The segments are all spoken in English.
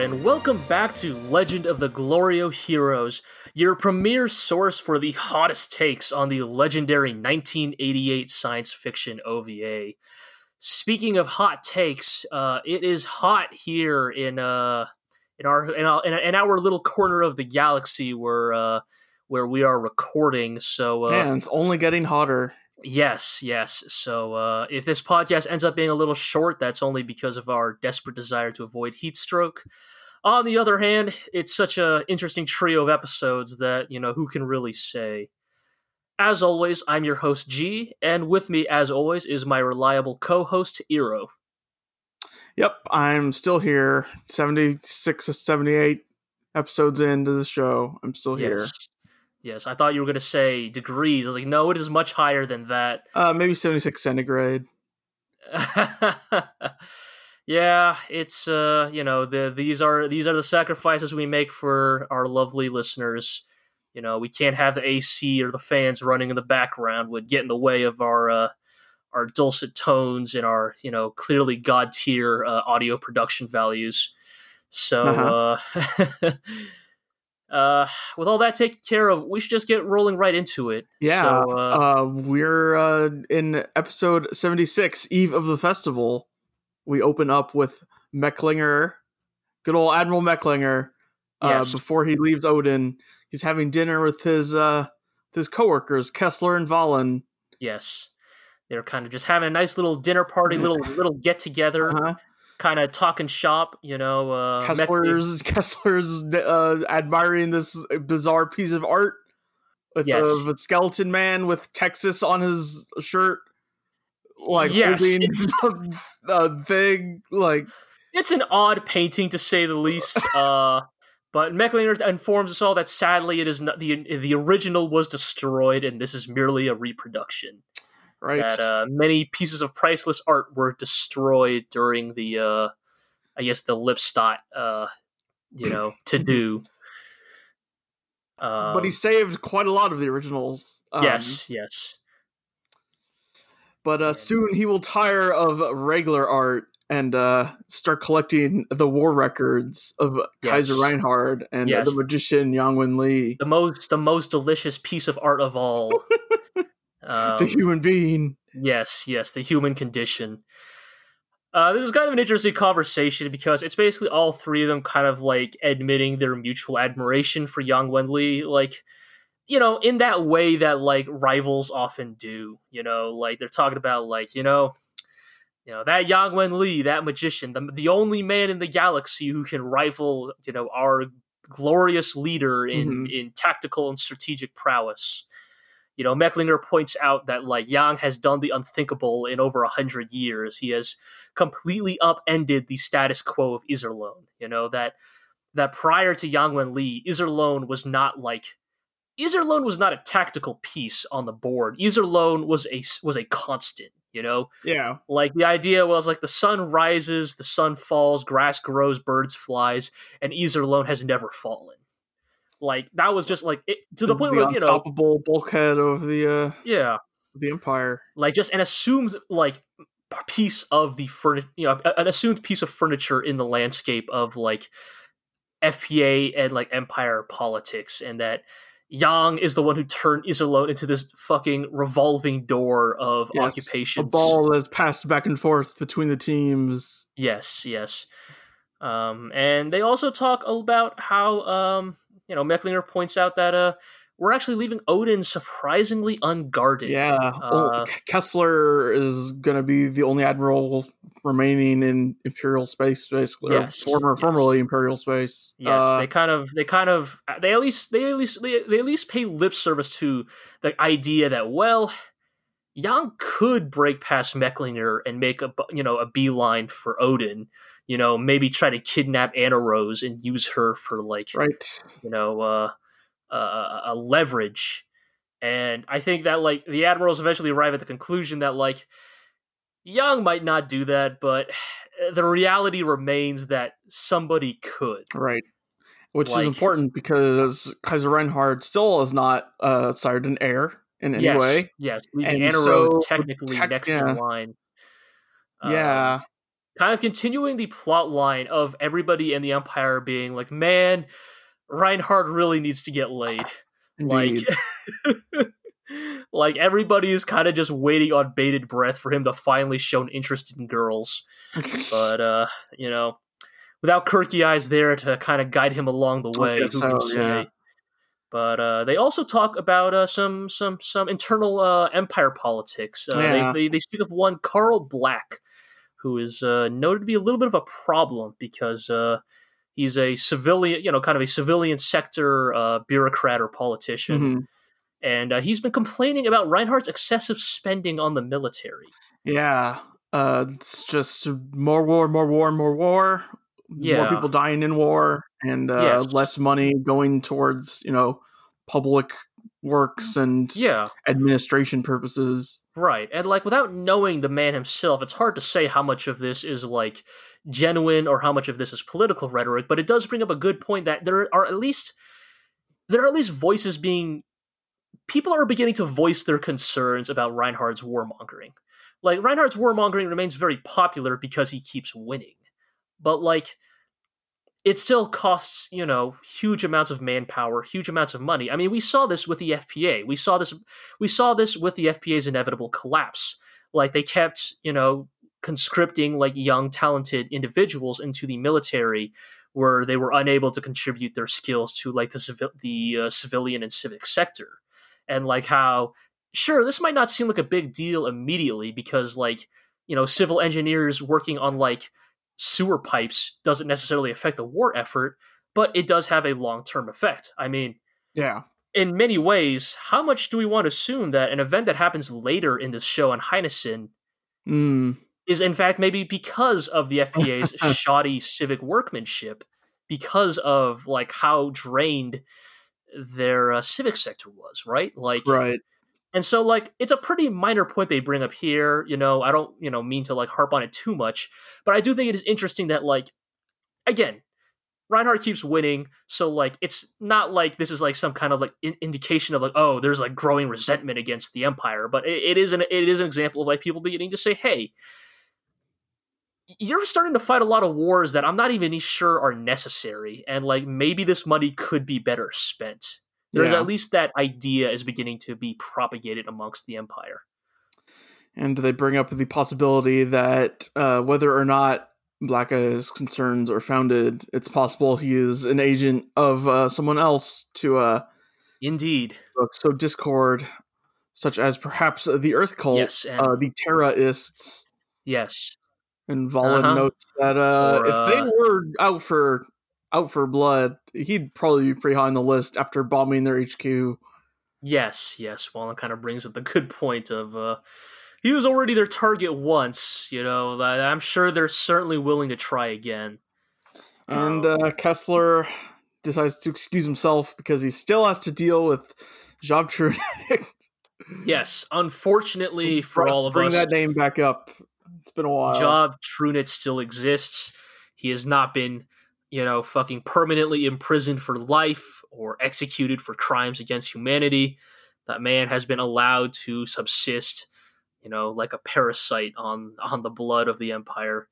And welcome back to Legend of the Glorio Heroes, your premier source for the hottest takes on the legendary 1988 science fiction OVA. Speaking of hot takes, uh, it is hot here in uh, in our in our, in our little corner of the galaxy where uh, where we are recording. So, uh, Man, it's only getting hotter. Yes, yes. So uh, if this podcast ends up being a little short, that's only because of our desperate desire to avoid heat stroke. On the other hand, it's such a interesting trio of episodes that you know who can really say. As always, I'm your host Gee, and with me, as always, is my reliable co-host Iro. Yep, I'm still here. 76 or 78 episodes into the show. I'm still here. Yes, yes. I thought you were going to say degrees. I was like, no, it is much higher than that. Uh, maybe 76 centigrade. yeah, it's uh, you know, the these are these are the sacrifices we make for our lovely listeners. You know, we can't have the AC or the fans running in the background would get in the way of our uh, our dulcet tones and our you know clearly god tier uh, audio production values. So, Uh-huh. uh, with all that taken care of, we should just get rolling right into it. Yeah, So, uh, uh, we're uh, in episode 76, Eve of the Festival. We open up with Mecklinger, good old Admiral Mecklinger. Uh, Yes. Before he leaves Odin, he's having dinner with his uh, his coworkers, Kessler and Wahlen. yes, they're kind of just having a nice little dinner party, little little get together. Uh-huh. Kind of talking shop, you know. Uh, Kessler's Kessler's uh, admiring this bizarre piece of art with Yes. a, skeleton man with Texas on his shirt, like Yes, holding it's- a thing. Like it's an odd painting to say the least. Uh, but Mecklinger informs us all that sadly it is not the the original was destroyed, and this is merely a reproduction. Right, That uh, many pieces of priceless art were destroyed during the, uh, I guess, the Lippstadt, uh, you know, to do. Um, but he saved quite a lot of the originals. um, yes, yes, but uh, soon he will tire of regular art and uh, start collecting the war records of Kaiser Yes. Reinhard and uh, Yes. the magician Yang Wen Li, the most the most delicious piece of art of all. Um, the human being. Yes, yes, the human condition. Uh, this is kind of an interesting conversation because it's basically all three of them kind of like admitting their mutual admiration for Yang Wenli, like you know, in that way that like rivals often do. You know, like they're talking about like you know, you know that Yang Wenli, that magician, the the only man in the galaxy who can rival you know our glorious leader in Mhm. in tactical and strategic prowess you know, Mecklinger points out that like Yang has done the unthinkable in over a hundred years. He has completely upended the status quo of Iserlohn. You know that that prior to Yang Wen Li, Iserlohn was not like Iserlohn was not a tactical piece on the board. Iserlohn was a was a constant. You know, Yeah, like the idea was like the sun rises, the sun falls, grass grows, birds flies, and Iserlohn has never fallen. Like that was just like it, to the point the where you know, unstoppable bulkhead of the uh, yeah, the empire. like just an assumed like piece of the furniture, you know, an assumed piece of furniture in the landscape of like FPA and like empire politics, and that Yang is the one who turned Iserlohn into this fucking revolving door of Yes, occupations. A ball that's passed back and forth between the teams. Yes, yes. Um, and they also talk about how um, you know Mecklinger points out that uh, we're actually leaving Odin surprisingly unguarded. Yeah, Uh, Kessler is going to be the only admiral remaining in Imperial space, basically. Yes, former, yes. formerly Imperial space. Yes, Uh, they kind of, they kind of, they at least, they at least, they, they at least pay lip service to the idea that well, Yang could break past Mecklinger and make a, you know, a beeline for Odin. You know, maybe try to kidnap Annerose and use her for like, right. you know, uh, uh, a leverage. And I think that like the admirals eventually arrive at the conclusion that like Yang might not do that, but the reality remains that somebody could. Right. Which Like- is important because Kaiser Reinhard still is not uh, sired an heir in any yes, way. yes, And Anna so, Rose technically tech- next in yeah. line. Um, yeah. Kind of continuing the plot line of everybody in the Empire being like, man, Reinhardt really needs to get laid. Indeed. Like, like everybody is kind of just waiting on bated breath for him to finally show an interest in girls. But uh, you know, without Kircheis there to kind of guide him along the way, who can say? yeah. But uh, they also talk about uh, some some some internal uh, empire politics. Uh, Yeah. they, they they speak of one Karl Bracke, who is uh, noted to be a little bit of a problem because uh, he's a civilian, you know, kind of a civilian sector uh, bureaucrat or politician, Mhm. and uh, he's been complaining about Reinhardt's excessive spending on the military. Yeah. Uh, it's just more war, more war, more war. Yeah. More people dying in war, and uh, Yes. less money going towards you know public works and Yeah, administration purposes. Right. And like without knowing the man himself, it's hard to say how much of this is like genuine or how much of this is political rhetoric, but it does bring up a good point that there are at least there are at least voices being people are beginning to voice their concerns about Reinhardt's warmongering. Like Reinhardt's warmongering remains very popular because he keeps winning. But like it still costs, you know, huge amounts of manpower, huge amounts of money. I mean, we saw this with the FPA. We saw this we saw this with the FPA's inevitable collapse. Like they kept, you know, conscripting like young talented individuals into the military where they were unable to contribute their skills to like the civil the uh, civilian and civic sector. And like how sure, this might not seem like a big deal immediately because like, you know, civil engineers working on like sewer pipes doesn't necessarily affect the war effort, but it does have a long-term effect. I mean, Yeah. in many ways, how much do we want to assume that an event that happens later in this show on Heinesen Mm. is in fact maybe because of the FPA's shoddy civic workmanship, because of like how drained their uh, civic sector was, right? Like, Right. And so like it's a pretty minor point they bring up here. You know, I don't you know mean to like harp on it too much, but I do think it is interesting that like again. Reinhardt keeps winning, so like it's not like this is like some kind of like in- indication of like oh there's like growing resentment against the empire, but it, it is an it is an example of like people beginning to say hey you're starting to fight a lot of wars that I'm not even sure are necessary, and like maybe this money could be better spent. There's Yeah. at least that idea is beginning to be propagated amongst the empire. and they bring up the possibility that uh, whether or not Bracke's concerns are founded, it's possible he is an agent of uh, someone else to uh, Indeed, So discord, such as perhaps the Earth Cult, yes, and uh, the Terraists. yes, And Wahlen Uh-huh. notes that uh, Or, if they uh, were out for out for blood, he'd probably be pretty high on the list after bombing their HQ. yes, yes. Wahlen kind of brings up the good point of uh, he was already their target once. You know, I'm sure they're certainly willing to try again. And Um, uh, Kessler decides to excuse himself because he still has to deal with Job Trunicht. Yes, unfortunately for all of us bring that name back up. It's been a while. Job Trunicht still exists. He has not been, you know, fucking permanently imprisoned for life or executed for crimes against humanity. That man has been allowed to subsist, you know, like a parasite on on the blood of the empire.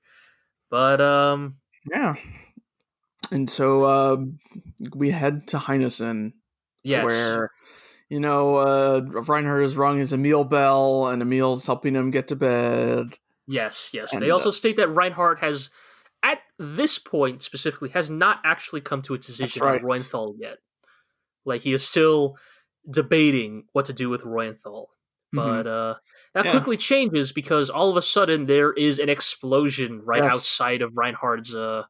But um Yeah. And so uh, we head to Heinesen, yes. where you know uh, Reinhardt has rung his Emil bell, and Emil's helping him get to bed. Yes, yes. And, they also uh, state that Reinhardt has at this point specifically has not actually come to a decision right. on Reuenthal yet. Like he is still debating what to do with Reuenthal. but uh, that Mm-hmm. Yeah. quickly changes because all of a sudden there is an explosion right Yes. outside of Reinhardt's, uh,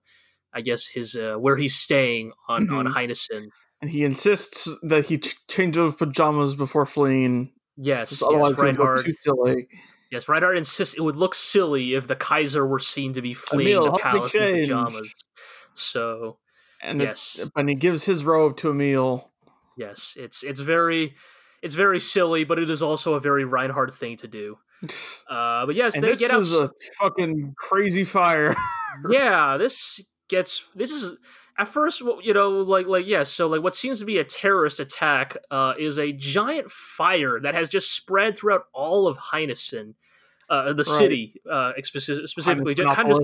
I guess his uh, where he's staying on on Mhm. Heinesen. and he insists that he ch- change those pajamas before fleeing, Yes, yes, otherwise look too silly. Yes, Reinhardt insists it would look silly if the Kaiser were seen to be fleeing Emil, the palace in pajamas. So And it- yes, and he gives his robe to Emil. yes, it's it's very it's very silly, but it is also a very Reinhardt thing to do. Uh, but yes, and they this get out. is a fucking crazy fire. yeah this gets this is at first you know like like yes so like what seems to be a terrorist attack uh is a giant fire that has just spread throughout all of Heinesen uh, the Right. city uh, speci- specifically, just kind of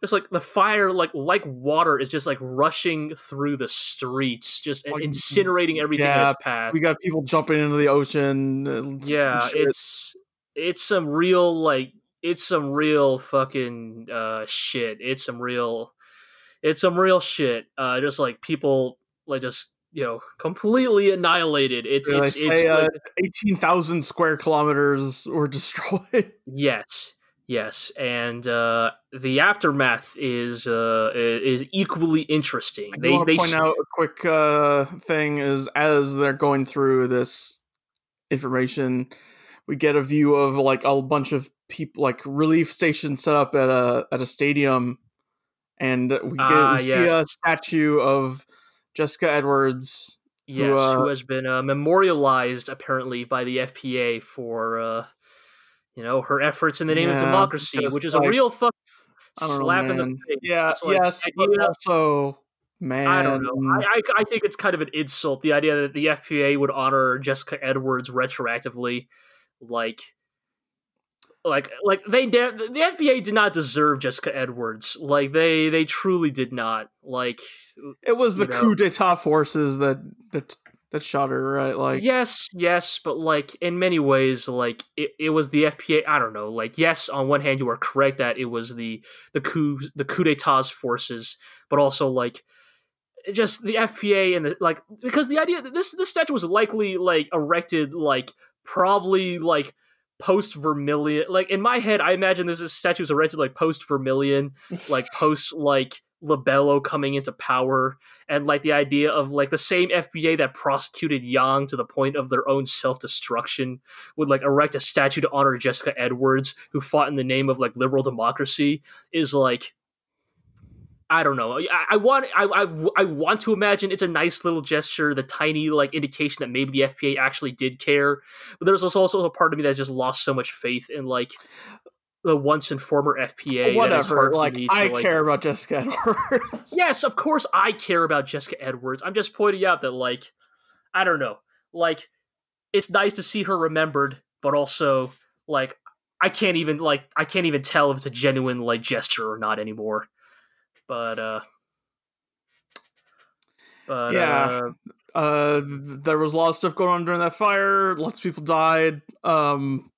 just like the fire, like like water, is just like rushing through the streets, just Like, incinerating everything in yeah, its path. we got people jumping into the ocean. yeah shit. it's it's some real like it's some real fucking uh shit it's some real it's some real shit uh just like people like just you know completely annihilated. It's they it's, it's uh, like- eighteen thousand square kilometers were destroyed. yes yes and uh the aftermath is uh is equally interesting. I they want they to point s- out a quick uh, thing is as they're going through this information, we get a view of like a bunch of people, like relief stations set up at a at a stadium, and we get Ah, we see a statue of Jessica Edwards. yes uh, who has been uh, memorialized apparently by the fpa for uh you know her efforts in the name of democracy which is a real fuck I don't slap know, in the face. Yeah, It's like, yes, but also, man, I don't know. I, I I think it's kind of an insult. The idea that the FPA would honor Jessica Edwards retroactively, like, like, like they de- the FPA did not deserve Jessica Edwards. Like they they truly did not. Like it was the know. coup d'état forces that that that shot her, right? Like, yes, yes, but like in many ways, like it, it was the FPA. I don't know. Like yes, on one hand, you are correct that it was the the coup the coup d'état's forces, but also like just the FPA and the like because the idea that this this statue was likely like erected like probably like post Vermilion. Like in my head, I imagine this is statue was erected like post Vermilion, like post like Lebello coming into power, and like the idea of like the same FPA that prosecuted Yang to the point of their own self destruction would like erect a statue to honor Jessica Edwards, who fought in the name of like liberal democracy, is like. I don't know. I, I want I, I, I want to imagine it's a nice little gesture, the tiny like indication that maybe the FPA actually did care. But there's also also a part of me that just lost so much faith in like the once and former FPA. whatever. Like, to, I like- care about Jessica Edwards. Yes, of course I care about Jessica Edwards. I'm just pointing out that like I don't know. Like it's nice to see her remembered, but also like I can't even like I can't even tell if it's a genuine like gesture or not anymore. But uh but Yeah. uh uh there was a lot of stuff going on during that fire lots of people died um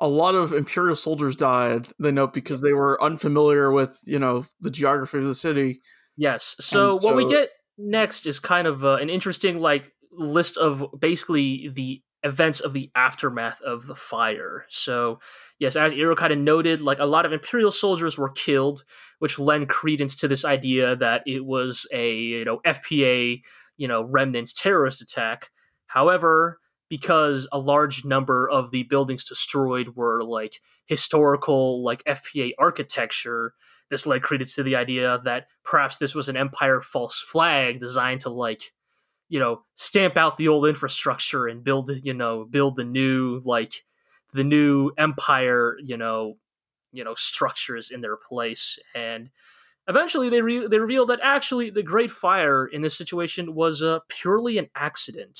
a lot of imperial soldiers died they note because they were unfamiliar with you know the geography of the city Yes. So And what we get next is kind of uh, an interesting like list of basically the events of the aftermath of the fire. So yes, as Iro kind of noted, like a lot of Imperial soldiers were killed, which lend credence to this idea that it was a you know FPA you know remnants terrorist attack. However, because a large number of the buildings destroyed were like historical like FPA architecture, this led credence to the idea that perhaps this was an empire false flag designed to like you know stamp out the old infrastructure and build you know build the new like the new empire you know you know structures in their place. And eventually they re- they revealed that actually the great fire in this situation was uh, purely an accident.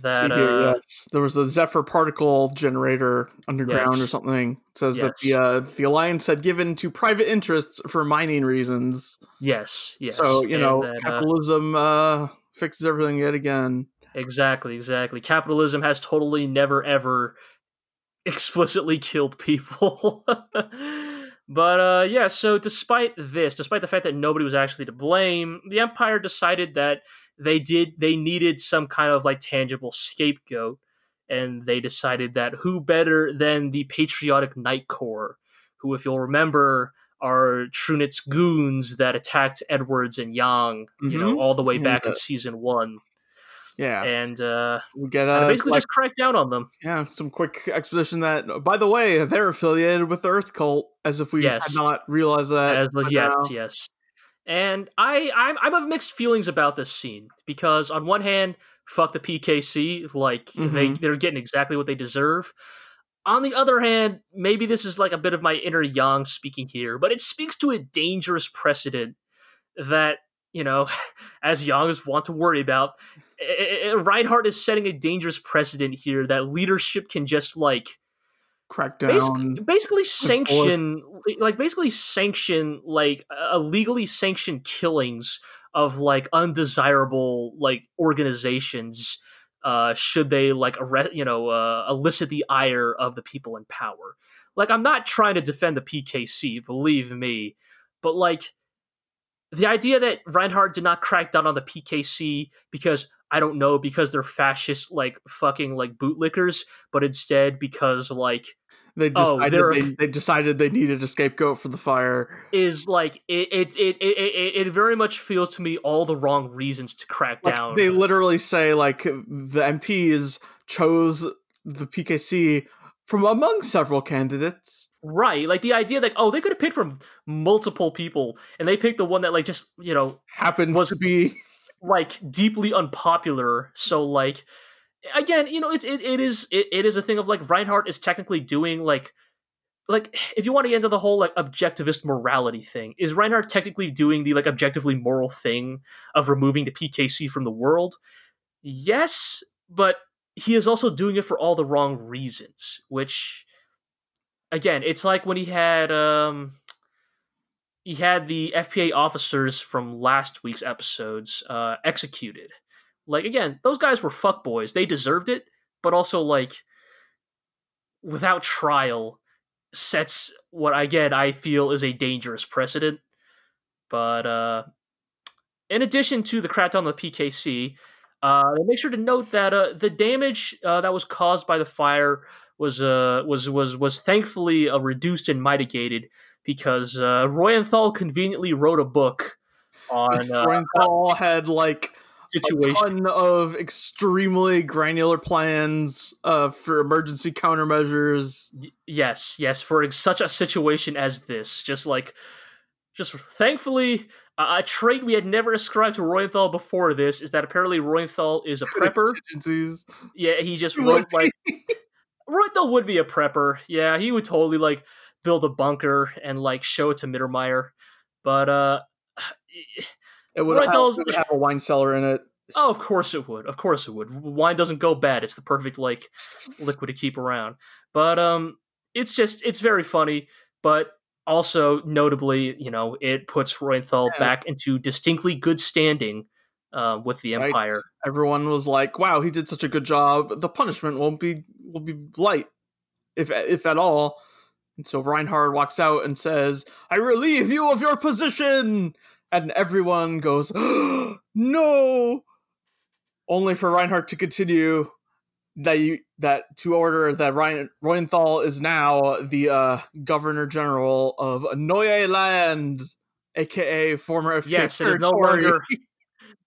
That See here, uh, yes. there was a zephyr particle generator underground or something. It says that the uh, the alliance had given to private interests for mining reasons. Yes yes. so you and know that, uh, capitalism uh fixes everything yet again Exactly, exactly. Capitalism has totally never ever explicitly killed people. but uh yeah, so despite this, despite the fact that nobody was actually to blame, the empire decided that they did they needed some kind of like tangible scapegoat and they decided that who better than the patriotic Knight Corps, who if you'll remember are Trunicht's goons that attacked Edwards and Yang, you know, Mhm. all the way back uh, in season 1 yeah and uh, we get uh, basically like, just crack down on them. Yeah, some quick exposition that, by the way, they're affiliated with the Earth Cult, as if we Yes. had not realized that. As, yes, now. yes. And I, I'm, I'm of mixed feelings about this scene because on one hand, fuck the PKC, like they, Mhm. they're getting exactly what they deserve. On the other hand, maybe this is like a bit of my inner Yang speaking here, but it speaks to a dangerous precedent that you know, as Youngs want to worry about. Reinhardt is setting a dangerous precedent here that leadership can just like crack down. basically, basically sanction like basically sanction like uh, legally sanctioned killings of like undesirable like organizations uh should they like arrest you know uh, elicit the ire of the people in power. Like i'm not trying to defend the pkc believe me but like the idea that Reinhardt did not crack down on the PKC because I don't know because they're fascist like fucking like bootlickers, but instead because like they Oh, decided they're- they, they decided they needed a scapegoat for the fire. is like it it, it it it very much feels to me all the wrong reasons to crack Like, down. they literally say like the MPs chose the PKC from among several candidates. right, like the idea that oh they could have picked from multiple people and they picked the one that like just you know Happened Was- to be like deeply unpopular. So like again, you know, it's it, it is it, it is a thing of like Reinhardt is technically doing like like if you want to get into the whole like objectivist morality thing, is Reinhardt technically doing the like objectively moral thing of removing the PKC from the world? Yes, but he is also doing it for all the wrong reasons, which again, it's like when he had um he had the FPA officers from last week's episodes uh, executed. Like again, those guys were fuckboys. They deserved it, but also like without trial sets what again I feel is a dangerous precedent. But uh in addition to the crackdown on the PKC, uh, make sure to note that uh, the damage uh, that was caused by the fire was uh, was was was thankfully uh, reduced and mitigated because uh, Reuenthal conveniently wrote a book on uh, Reuenthal had like a ton of extremely granular plans uh, for emergency countermeasures. Y- yes, yes, for such a situation as this, just like, just thankfully, uh, a trait we had never ascribed to Reuenthal before this is that apparently Reuenthal is a prepper. Yeah, he just wrote like Reuenthal would be a prepper. Yeah, he would totally like build a bunker and like show it to Mittermeier. But uh It would Right, have, those- have a wine cellar in it. oh, of course it would. Of course it would. Wine doesn't go bad. It's the perfect like liquid to keep around. But um it's just it's very funny, but also notably, you know, it puts Reuenthal Yeah. back into distinctly good standing uh, with the Right. Empire. Everyone was like, "Wow, he did such a good job. The punishment won't be will be light, if if at all." And so Reinhard walks out and says, "I relieve you of your position," and everyone goes, "No!" Only for Reinhardt to continue that you that to order that Ryan Reuenthal is now the uh, Governor General of Neue Land, aka former Yes, it is no longer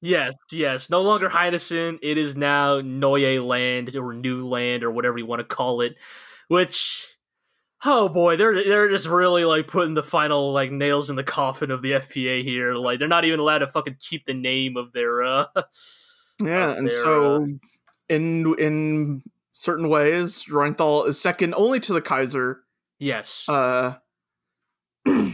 Yes, yes. No longer Heinesen. It is now Neue Land or New Land or whatever you want to call it. Which oh boy, they're they're just really like putting the final like nails in the coffin of the FPA here. Like they're not even allowed to fucking keep the name of their uh Yeah, of and their, so uh, in in certain ways, Reuenthal is second only to the Kaiser. Yes. Uh,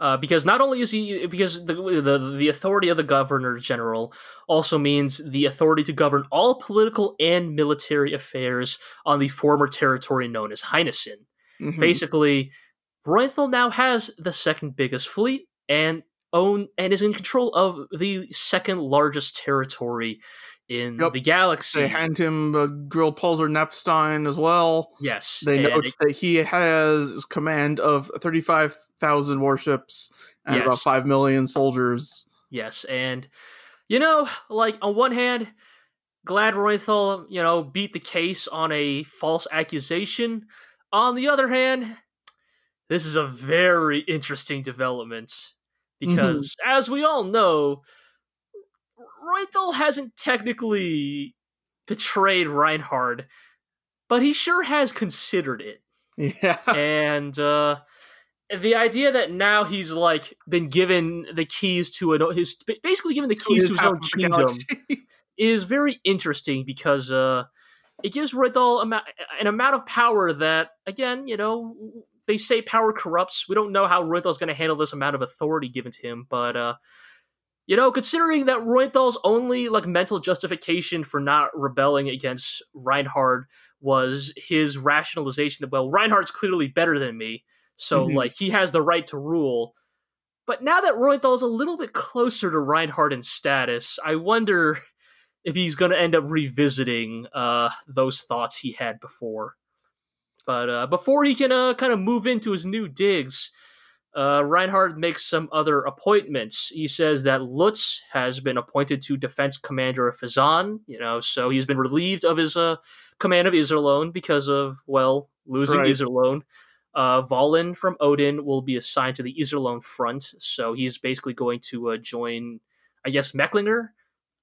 uh, because not only is he because the, the the authority of the governor general also means the authority to govern all political and military affairs on the former territory known as Heinesen. Mhm. Basically, Reuenthal now has the second biggest fleet and own and is in control of the second largest territory in Yep. the galaxy. They hand him the Grill Pulsar Nepstein as well. yes, They note it- that he has command of 35,000 warships and about 5 million soldiers. Yes, and you know, like on one hand, glad Reuenthal, you know, beat the case on a false accusation. On the other hand, this is a very interesting development because, as we all know, Reuenthal hasn't technically betrayed Reinhard, but he sure has considered it. Yeah. and uh, the idea that now he's like been given the keys to an his basically given the keys to his half own of kingdom is very interesting because uh, it gives ama- an amount of power that again you know they say power corrupts. We don't know how Reuenthal's going to handle this amount of authority given to him, but uh, you know, considering that Reuenthal's only like mental justification for not rebelling against Reinhard was his rationalization that well Reinhardt's clearly better than me, so Mhm. like he has the right to rule. But now that Reuenthal is a little bit closer to Reinhardt in status, I wonder if he's going to end up revisiting uh, those thoughts he had before. But uh, before he can uh, kind of move into his new digs, uh, Reinhardt makes some other appointments. He says that Lutz has been appointed to defense commander of Phezzan, you know, so he's been relieved of his uh, command of Iserlohn because of, well, losing Right. Iserlohn. Uh, Wahlen from Odin will be assigned to the Iserlohn front, so he's basically going to uh, join, I guess, Mecklinger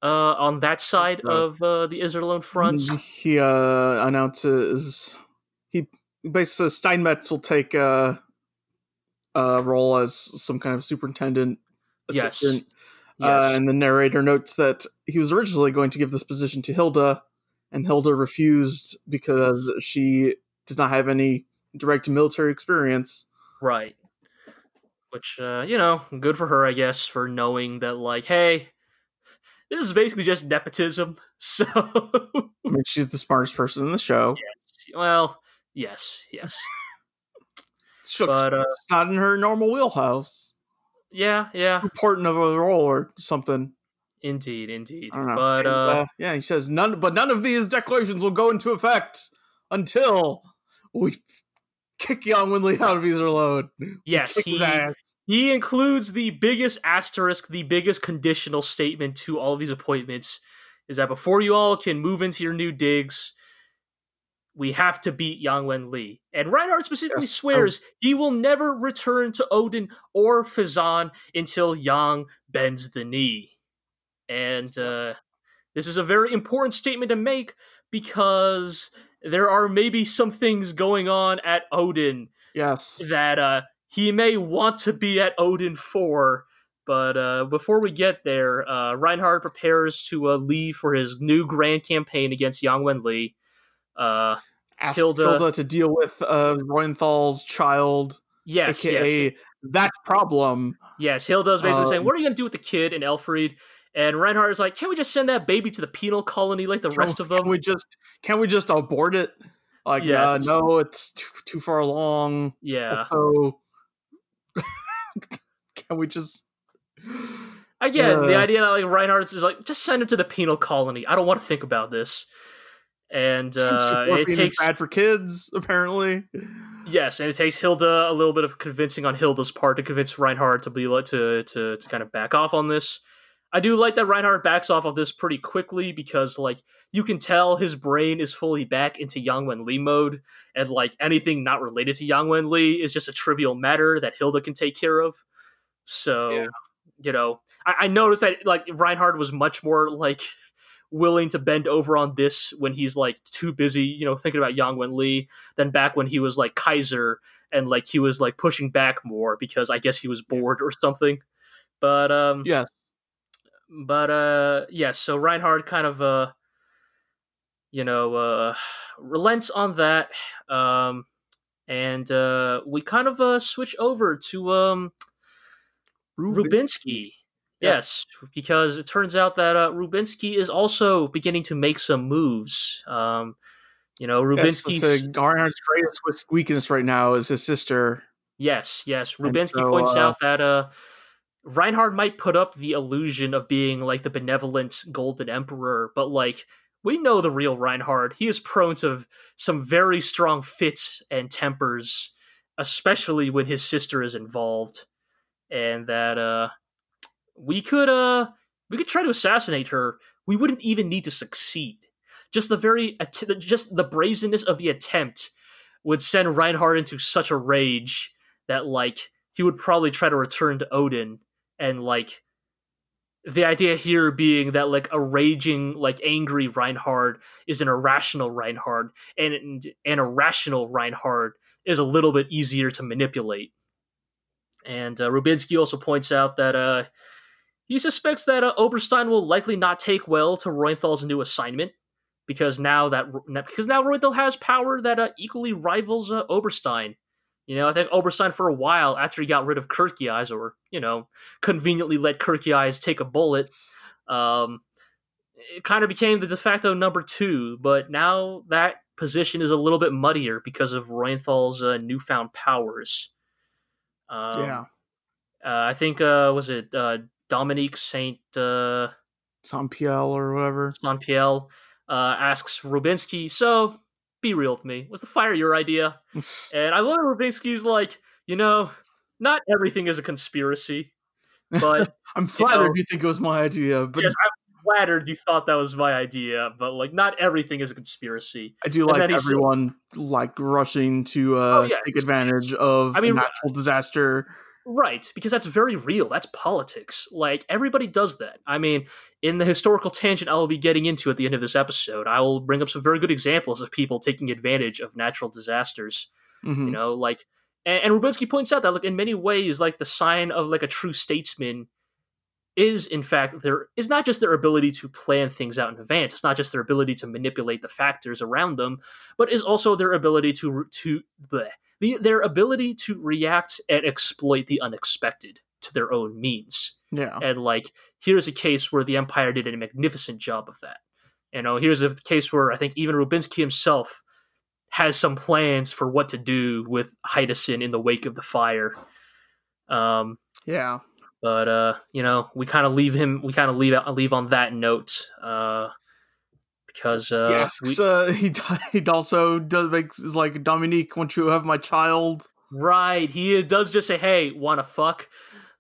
uh, on that side of uh, the Iserlohn front. He uh, announces he basically Steinmetz will take a, a role as some kind of superintendent Yes. assistant. Yes. Uh, and the narrator notes that he was originally going to give this position to Hilda, and Hilda refused because she does not have any direct military experience. Right. Which, uh, you know, good for her, I guess, for knowing that, like, hey, this is basically just nepotism. So, I mean, she's the smartest person in the show. well, yes, yes. But, uh, it's not in her normal wheelhouse. Yeah, yeah, Important of a role or something. indeed, indeed. I don't know. But, And, uh, yeah, he says none, but none of these declarations will go into effect until we kick Yang Wen Li out of Iserlohn. yes, his he. He includes the biggest asterisk, the biggest conditional statement to all of these appointments is that before you all can move into your new digs, we have to beat Yang Wen Li. And Reinhardt specifically Yes. swears he will never return to Odin or Phezzan until Yang bends the knee. And uh, this is a very important statement to make because there are maybe some things going on at Odin Yes. that uh, he may want to be at Odin 4, But uh, before we get there, uh, Reinhardt prepares to uh, leave for his new grand campaign against Yang Wenli. Uh, Asked Hilda- Hilda, to deal with uh, Reuenthal's child, yes, aka yes, that problem. yes. Hilda's basically saying, Um, "What are you going to do with the kid and Elfried?" And Reinhardt is like, "Can't we just send that baby to the penal colony like the Can- rest of them?" Can we just can we just abort it? Like, Yes, uh, no, it's too, too far along. yeah, Also, can we just? again, the Uh, idea that like Reinhardt is like, just send him to the penal colony. I don't want to think about this. And uh, it takes bad for kids, apparently. Yes, and it takes Hilda a little bit of convincing on Hilda's part to convince Reinhardt to be like to to to kind of back off on this. I do like that Reinhardt backs off of this pretty quickly because like you can tell his brain is fully back into Yang Wen Li mode, and like anything not related to Yang Wen Li is just a trivial matter that Hilda can take care of. So Yeah. you know, I, I noticed that like Reinhardt was much more like willing to bend over on this when he's like too busy, you know, thinking about Yang Wen Li than back when he was like Kaiser and like he was like pushing back more because I guess he was bored or something. But um Yes. But uh yeah, so Reinhardt kind of uh you know uh relents on that. Um and uh we kind of uh switch over to um Rubinsky. Yeah. Yes, because it turns out that uh, Rubinsky is also beginning to make some moves. Um, you know, Yes, Rubinsky's that's, uh, Reinhardt's greatest weakness right now is his sister. yes, yes. Rubinsky so, points uh, out that uh, Reinhard might put up the illusion of being like the benevolent Golden Emperor, but like we know the real Reinhard. He is prone to some very strong fits and tempers, especially when his sister is involved, and that uh, we could uh we could try to assassinate her. We wouldn't even need to succeed. Just the very att- just the brazenness of the attempt would send Reinhard into such a rage that like he would probably try to return to Odin and like the idea here being that like a raging like angry Reinhard is an irrational Reinhard and an irrational Reinhard is a little bit easier to manipulate. And uh, Rubinsky also points out that uh, he suspects that uh, Oberstein will likely not take well to Reuenthal's new assignment because now that because now Reuenthal has power that uh, equally rivals uh, Oberstein. You know, I think Oberstein for a while after he got rid of Kircheis, or you know, conveniently let Kircheis take a bullet, um, it kind of became the de facto number two. But now that position is a little bit muddier because of Reuenthal's uh, newfound powers. Um, yeah. uh, I think uh, was it uh, Dominique Saint uh, Sampiel or whatever. Saint-Pierre uh, asks Rubinsky, "So, be real with me. Was the fire your idea?" And I love Rubinsky's like, you know, not everything is a conspiracy, but I'm flattered know- you think it was my idea, but yes, I'm flattered you thought that was my idea. But like, not everything is a conspiracy. I do and like then he said- everyone like rushing to uh, Oh, yeah, take advantage of I mean, a natural disaster. Right, because that's very real. That's politics. Like everybody does that. I mean, in the historical tangent I will be getting into at the end of this episode, I will bring up some very good examples of people taking advantage of natural disasters. Mhm. You know, like and, and Rubinsky points out that like in many ways, like the sign of like a true statesman is in fact there is not just their ability to plan things out in advance. It's not just their ability to manipulate the factors around them, but is also their ability to to bleh, the, their ability to react and exploit the unexpected to their own means. Yeah. And like, here's a case where the Empire did a magnificent job of that. You know, here's a case where I think even Rubinsky himself has some plans for what to do with Heinesen in the wake of the fire. Um, Yeah. But uh, you know, we kind of leave him. We kind of leave leave on that note. Uh, because uh, he asks, we- uh, he, he also does makes is like Dominique, won't you have my child? Right. He does just say, "Hey, wanna fuck?"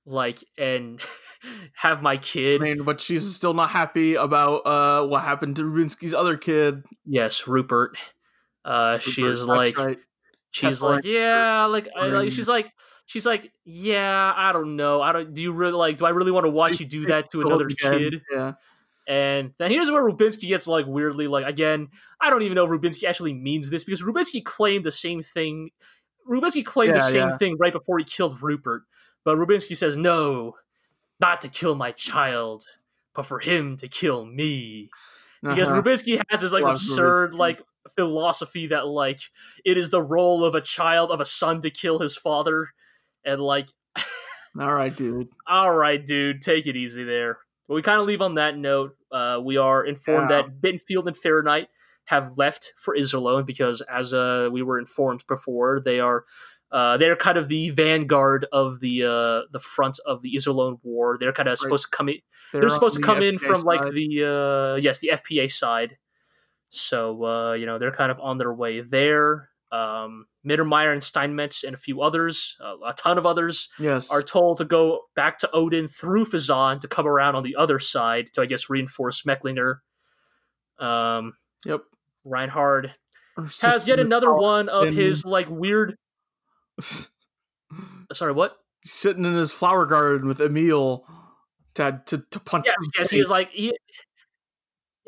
Like, and have my kid. I mean, but she's still not happy about uh what happened to Rubinsky's other kid. Yes, Rupert. Uh, she is like, right. she's That's like, right. yeah, like, I, like, she's like, she's like, yeah, I don't know, I don't. Do you really like? Do I really want to watch you do that to another kid? Yeah. And then here's where Rubinsky gets like weirdly like again. I don't even know if Rubinsky actually means this because Rubinsky claimed the same thing. Rubinsky claimed the same yeah. thing right before he killed Rupert, but Rubinsky says no, not to kill my child, but for him to kill me. Because Uh-huh. Rubinsky has this like Loves absurd Rubinsky. like philosophy that like it is the role of a child of a son to kill his father, and like All right, dude. all right, dude, take it easy there. But we kind of leave on that note. Uh, we are informed Yeah. that Bittenfeld and Fahrenheit have left for Iserlohn because, as uh, we were informed before, they are uh, they're kind of the vanguard of the uh, the front of the Iserlohn War. They're kind of supposed to come in. They're, on supposed to come in from like the uh, yes, the FPA side. So uh, you know they're kind of on their way there. Um, Mittermeier and Steinmetz and a few others, uh, a ton of others, yes are told to go back to Odin through Phezzan to come around on the other side to, I guess, reinforce Mecklinger. Um, yep Reinhard has yet another one of in- his like weird. Sorry, what? sitting in his flower garden with Emil to to, to punch Yes, him yes, he is like he.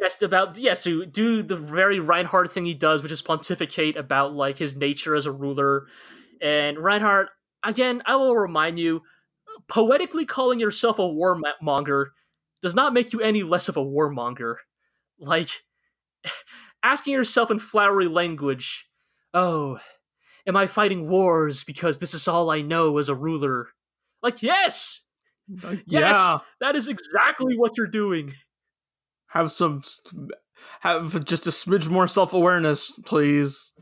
Yes, about yes to do the very Reinhard thing he does, which is pontificate about like his nature as a ruler. And Reinhard, again, I will remind you, poetically calling yourself a warmonger does not make you any less of a warmonger. Like asking yourself in flowery language, "Oh, am I fighting wars because this is all I know as a ruler?" Like, yes, Like, Yes! yeah that is exactly what you're doing. Have some have just a smidge more self-awareness please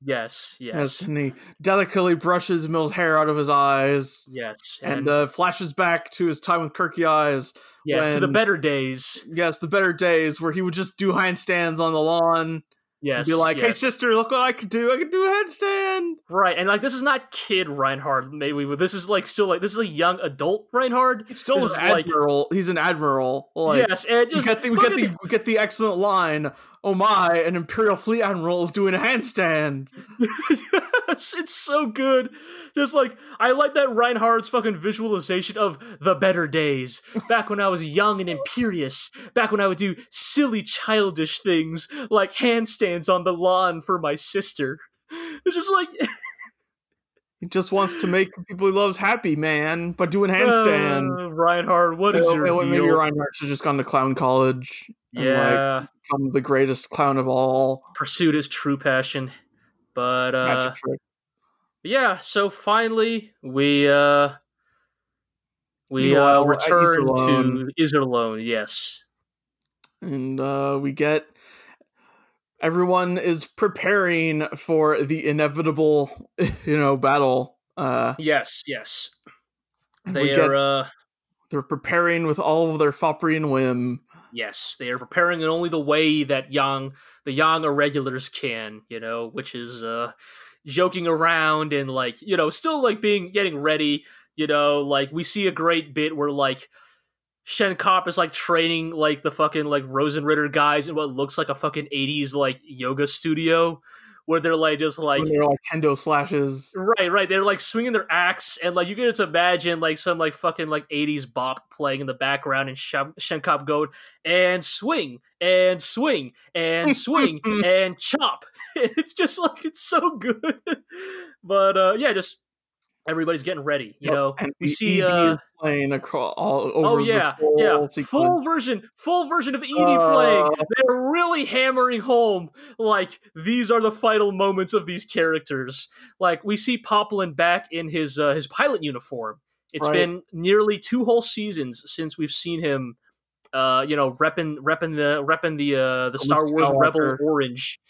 Yes, yes, and he delicately brushes Mill's hair out of his eyes yes, and uh, flashes back to his time with Kircheis. yes, to the better days. Yes, the better days where he would just do handstands on the lawn Yes, be like, "Hey, sister, look what I could do! I could do a headstand. right, and like this is not kid Reinhard, maybe, but this is like still like this is a young adult Reinhard. He's still This an is like- admiral. He's an admiral. Like, yes, and we just get the we get the we get the excellent line. Oh my! An imperial fleet admiral is doing a handstand. it's so good. Just like I like that Reinhardt's fucking visualization of the better days. Back when I was young and imperious. Back when I would do silly childish things like handstands on the lawn for my sister. It's just like He just wants to make the people he loves happy, man, by doing handstands. Uh, Reinhardt, what is your deal? maybe Reinhardt should just gone to clown college. and, like, yeah, become the greatest clown of all. pursued his true passion. But uh Magic trick. Yeah, so finally we uh we uh return to Iserlohn- yes. and uh, we get everyone is preparing for the inevitable, you know, battle. Uh, yes, yes. They are. Uh, they're preparing with all of their foppery and whim. Yes, they are preparing in only the way that young the young irregulars can, you know, which is uh joking around and like, you know, still like being getting ready, you know, like we see a great bit where like Schenkopp is like training like the fucking like Rosenritter guys in what looks like a fucking 80s like yoga studio where they're like just like when they're like kendo slashes. Right, right. They're like swinging their axe, and like you can just imagine like some like fucking like '80s bop playing in the background, and Shen- Schenkopp going and swing and swing and swing and chop. It's just like it's so good. but uh yeah, just everybody's getting ready. You Yep, know, and we see. ED uh playing across all over Oh yeah, yeah, sequence. full version, full version of ED Uh, playing. They're really hammering home like these are the final moments of these characters. Like we see Poplin back in his uh, his pilot uniform. It's Right. been nearly two whole seasons since we've seen him. Uh, you know, repping repping the repping the uh the Star Wars Rebel orange.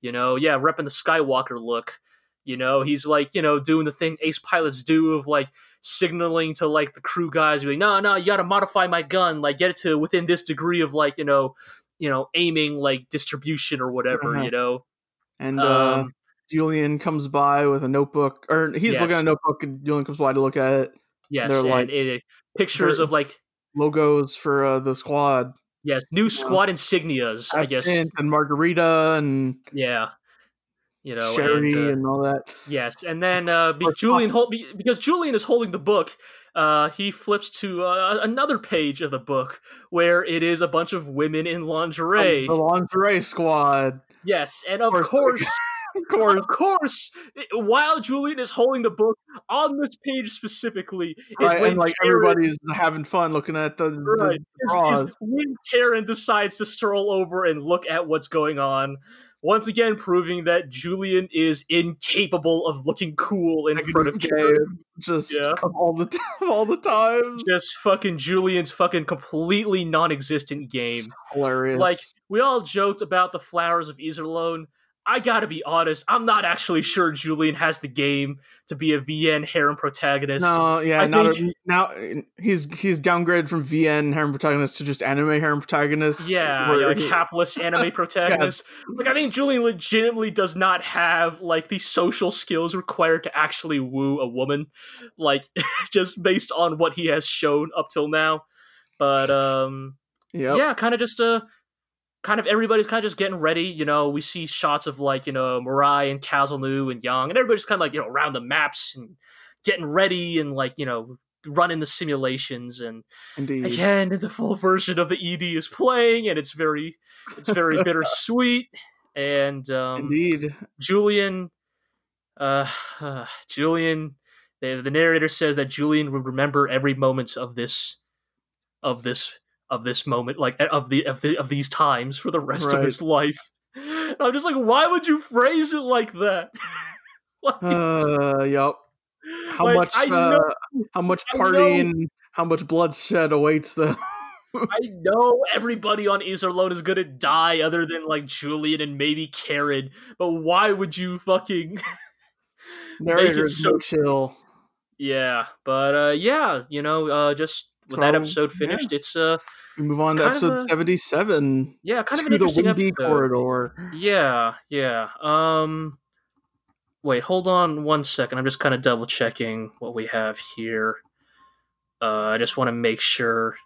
You know, yeah, repping the Skywalker look. You know, he's like, you know, doing the thing ace pilots do of like signaling to like the crew guys, like, no, no, you got to modify my gun, like get it to within this degree of like, you know, you know, aiming like distribution or whatever, Uh-huh. you know. and uh, Um, Julian comes by with a notebook, or he's Yes. looking at a notebook, and Julian comes by to look at it. yes, they're and like- it, pictures of like Logos for uh, the squad, yes, new squad insignias, I guess. And Margarita and Yeah. You know, Sherry and, and, uh, all that. Yes, and then uh, be- Julian hold, be- because Julian is holding the book. Uh, he flips to uh, another page of the book where it is a bunch of women in lingerie. The lingerie squad, Yes, and of course. course, of course. of course, while Julian is holding the book on this page specifically, is Right, when and like Karen, everybody's having fun looking at the, the right, is, is when Karen decides to stroll over and look at what's going on. Once again, proving that Julian is incapable of looking cool in front of Karen. game, just Yeah. of all the of all the times. Just fucking Julian's fucking completely non-existent game. Hilarious. Like we all joked about the flowers of Iserlohn. I gotta be honest, I'm not actually sure Julian has the game to be a VN harem protagonist. no, yeah, a, now he's he's downgraded from VN harem protagonist to just anime harem protagonist. Yeah, yeah, like hapless anime protagonist. Like I think Julian legitimately does not have like the social skills required to actually woo a woman, like just based on what he has shown up till now. But um Yep. yeah, kind of just uh kind of everybody's kind of just getting ready. You know, we see shots of like you know Murai and Caselnes and Yang, and everybody's kind of like you know around the maps and getting ready and like you know running the simulations and indeed. again the full version of the ed is playing and it's very it's very bittersweet and um Indeed. julian uh, uh julian the, the narrator says that julian would remember every moment of this of this of this moment like of the of the of these times for the rest of his life And i'm just like why would you phrase it like that Like- Uh, yep. How like, much? I uh, know how much partying? How much bloodshed awaits them? I know everybody on Iserlohn is gonna die other than like Julian and maybe Karen, but why would you fucking Narrator it is so chill. Yeah. But uh yeah, you know, uh just with that So, episode yeah. finished, it's uh We move on to episode a- seventy-seven. yeah, kind of an to the windy episode. corridor. Yeah, yeah. Um wait, hold on one second. I'm just kind of double checking what we have here. Uh I just want to make sure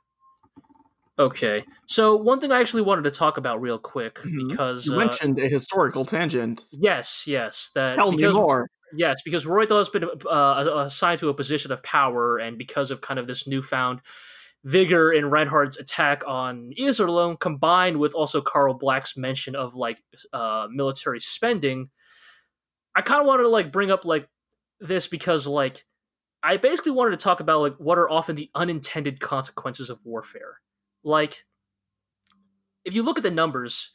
Okay. So one thing I actually wanted to talk about real quick Mhm. because You uh, mentioned a historical tangent. Yes, yes. That Tell me more. Yes, because Reuenthal has been uh, assigned to a position of power, and because of kind of this newfound vigor in Reinhardt's attack on Iserlohn, combined with also Karl Bracke's mention of like uh, military spending, I kind of wanted to like bring up like this because like I basically wanted to talk about like what are often the unintended consequences of warfare. Like, if you look at the numbers,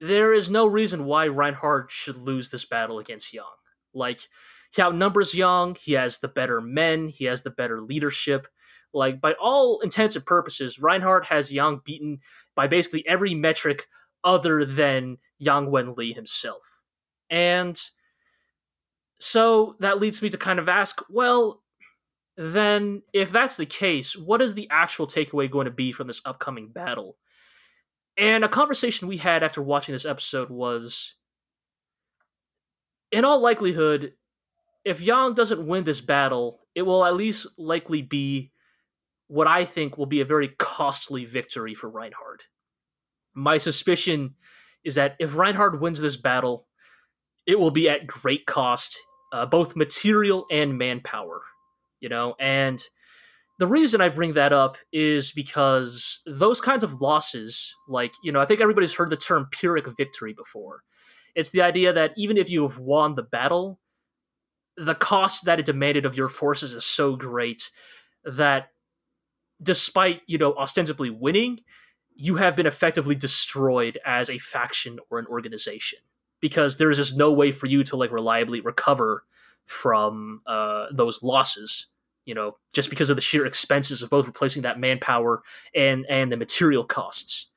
there is no reason why Reinhardt should lose this battle against Yang. Like, he outnumbers Yang, he has the better men, he has the better leadership. Like, by all intents and purposes, Reinhardt has Yang beaten by basically every metric other than Yang Wen Li himself. And so that leads me to kind of ask well, then if that's the case, what is the actual takeaway going to be from this upcoming battle? And a conversation we had after watching this episode was in all likelihood, if Yang doesn't win this battle, it will at least likely be what I think will be a very costly victory for Reinhard. My suspicion is that if Reinhard wins this battle, it will be at great cost, uh, both material and manpower. You know, and the reason I bring that up is because those kinds of losses, like, you know, I think everybody's heard the term Pyrrhic victory before. It's the idea that even if you have won the battle, the cost that it demanded of your forces is so great that despite, you know, ostensibly winning, you have been effectively destroyed as a faction or an organization because there is just no way for you to like reliably recover from uh, those losses you know, just because of the sheer expenses of both replacing that manpower and and the material costs.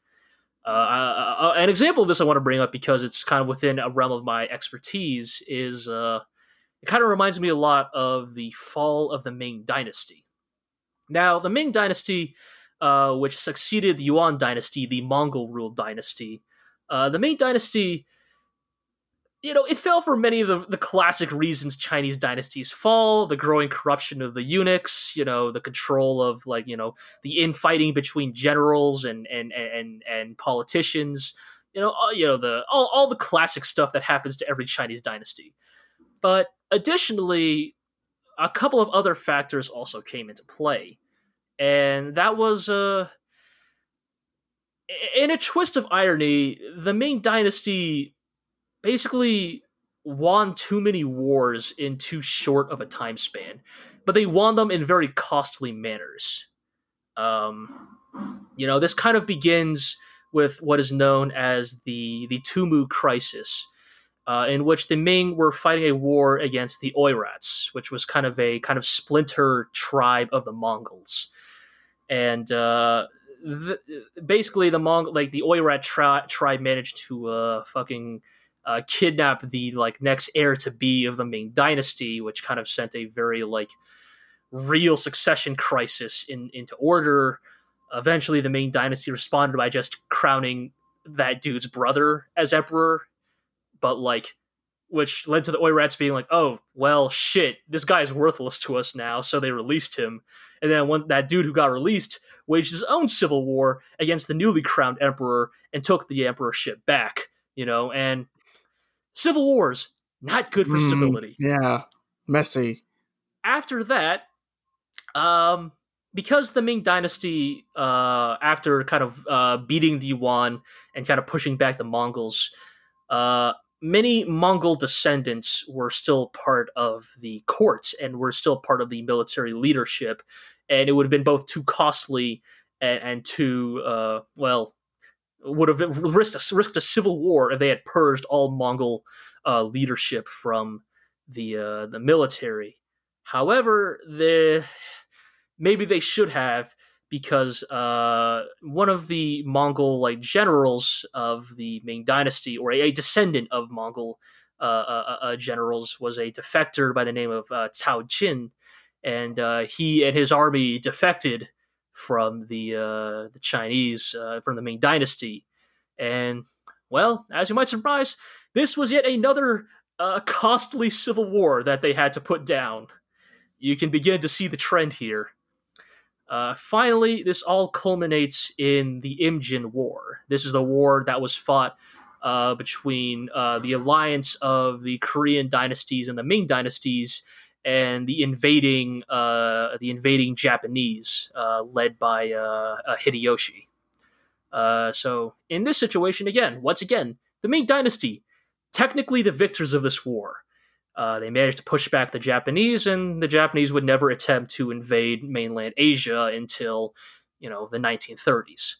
Uh, uh, uh, an example of this I want to bring up because it's kind of within a realm of my expertise is uh, it kind of reminds me a lot of the fall of the Ming Dynasty. Now, the Ming Dynasty, uh, which succeeded the Yuan Dynasty, the Mongol ruled dynasty, uh, the Ming Dynasty you know, it fell for many of the, the classic reasons Chinese dynasties fall, the growing corruption of the eunuchs, you know, the control of like, you know, the infighting between generals and and and and politicians, you know, all, you know, the all, all the classic stuff that happens to every Chinese dynasty. But additionally, a couple of other factors also came into play. And that was uh in a twist of irony, the Ming dynasty basically won too many wars in too short of a time span, but they won them in very costly manners. Um, you know, this kind of begins with what is known as the the Tumu Crisis, uh, in which the Ming were fighting a war against the Oirats, which was kind of a kind of splinter tribe of the Mongols, and uh, the, basically the Mong like the Oirat tri- tribe managed to uh, fucking uh, kidnap the like next heir to be of the Ming Dynasty, which kind of sent a very like real succession crisis in into order. Eventually, the Ming Dynasty responded by just crowning that dude's brother as emperor, but like, which led to the Oirats being like, "Oh, well, shit, this guy's worthless to us now," so they released him. And then when that dude who got released waged his own civil war against the newly crowned emperor and took the emperorship back. You know, and Civil wars, not good for mm, stability. Yeah, messy. After that, um, because the Ming Dynasty, uh, after kind of uh, beating the Yuan and kind of pushing back the Mongols, uh, many Mongol descendants were still part of the courts and were still part of the military leadership, and it would have been both too costly and, and too uh, well would have risked a, risked a civil war if they had purged all Mongol uh, leadership from the uh, the military. However, the maybe they should have because uh, one of the Mongol like generals of the Ming Dynasty, or a, a descendant of Mongol uh, uh, uh, generals, was a defector by the name of Cao Qin, and he and his army defected from the uh, the Chinese uh, from the Ming Dynasty, and well, as you might surprise, this was yet another uh, costly civil war that they had to put down. You can begin to see the trend here. Uh, finally, this all culminates in the Imjin War. This is the war that was fought uh, between uh, the alliance of the Korean dynasties and the Ming dynasties and the invading uh, the invading Japanese, uh, led by uh, uh Hideyoshi. Uh, so in this situation, again, once again, the Ming Dynasty, technically the victors of this war. Uh, they managed to push back the Japanese, and the Japanese would never attempt to invade mainland Asia until, you know, the 1930s.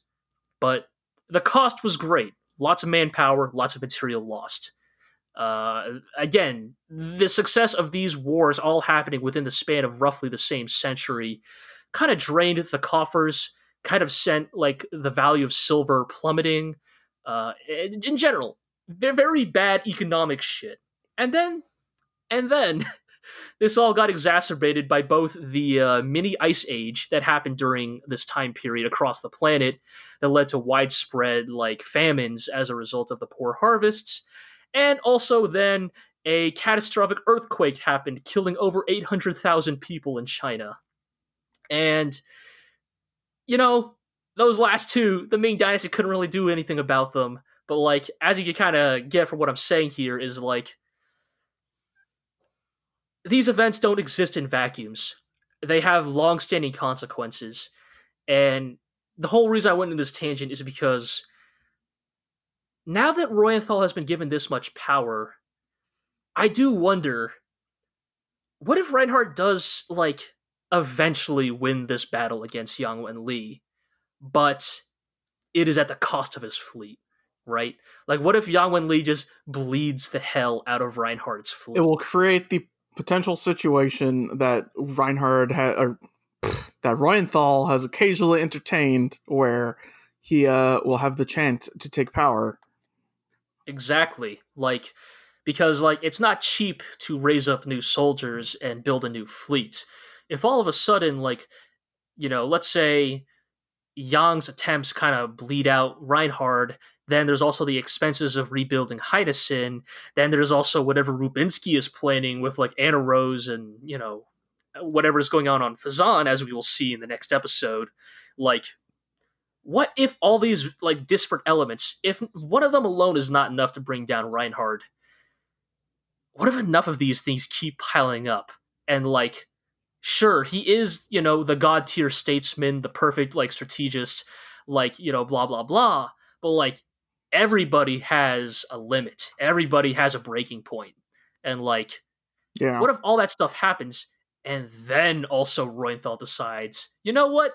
But the cost was great. Lots of manpower, lots of material lost. Uh, again, the success of these wars all happening within the span of roughly the same century kind of drained the coffers, kind of sent like the value of silver plummeting. Uh, in general, they're very bad economic shit. And then, and then, this all got exacerbated by both the uh, mini ice age that happened during this time period across the planet that led to widespread like famines as a result of the poor harvests, and also then a catastrophic earthquake happened, killing over 800,000 people in China. And, you know, those last two, the Ming Dynasty couldn't really do anything about them. But, like, as you can kind of get from what I'm saying here, is like, these events don't exist in vacuums. They have long standing consequences. And the whole reason I went in this tangent is because now that Reuenthal has been given this much power, I do wonder what if Reinhardt does like eventually win this battle against Yang Wen Li, but it is at the cost of his fleet, right? Like what if Yang Wen Li just bleeds the hell out of Reinhardt's fleet? It will create the potential situation that Reinhardt had or that Reuenthal has occasionally entertained where he uh, will have the chance to take power. Exactly. Like because like it's not cheap to raise up new soldiers and build a new fleet. If all of a sudden like you know, let's say Yang's attempts kind of bleed out Reinhard, then there's also the expenses of rebuilding Heinesen. Then there's also whatever Rubinsky is planning with like Annerose and, you know, whatever's going on on Phezzan, as we will see in the next episode. Like, what if all these like disparate elements, if one of them alone is not enough to bring down Reinhardt, what if enough of these things keep piling up and like sure he is you know the god tier statesman the perfect like strategist like you know blah blah blah but like everybody has a limit everybody has a breaking point and like Yeah. what if all that stuff happens and then also Reuenthal decides, you know what?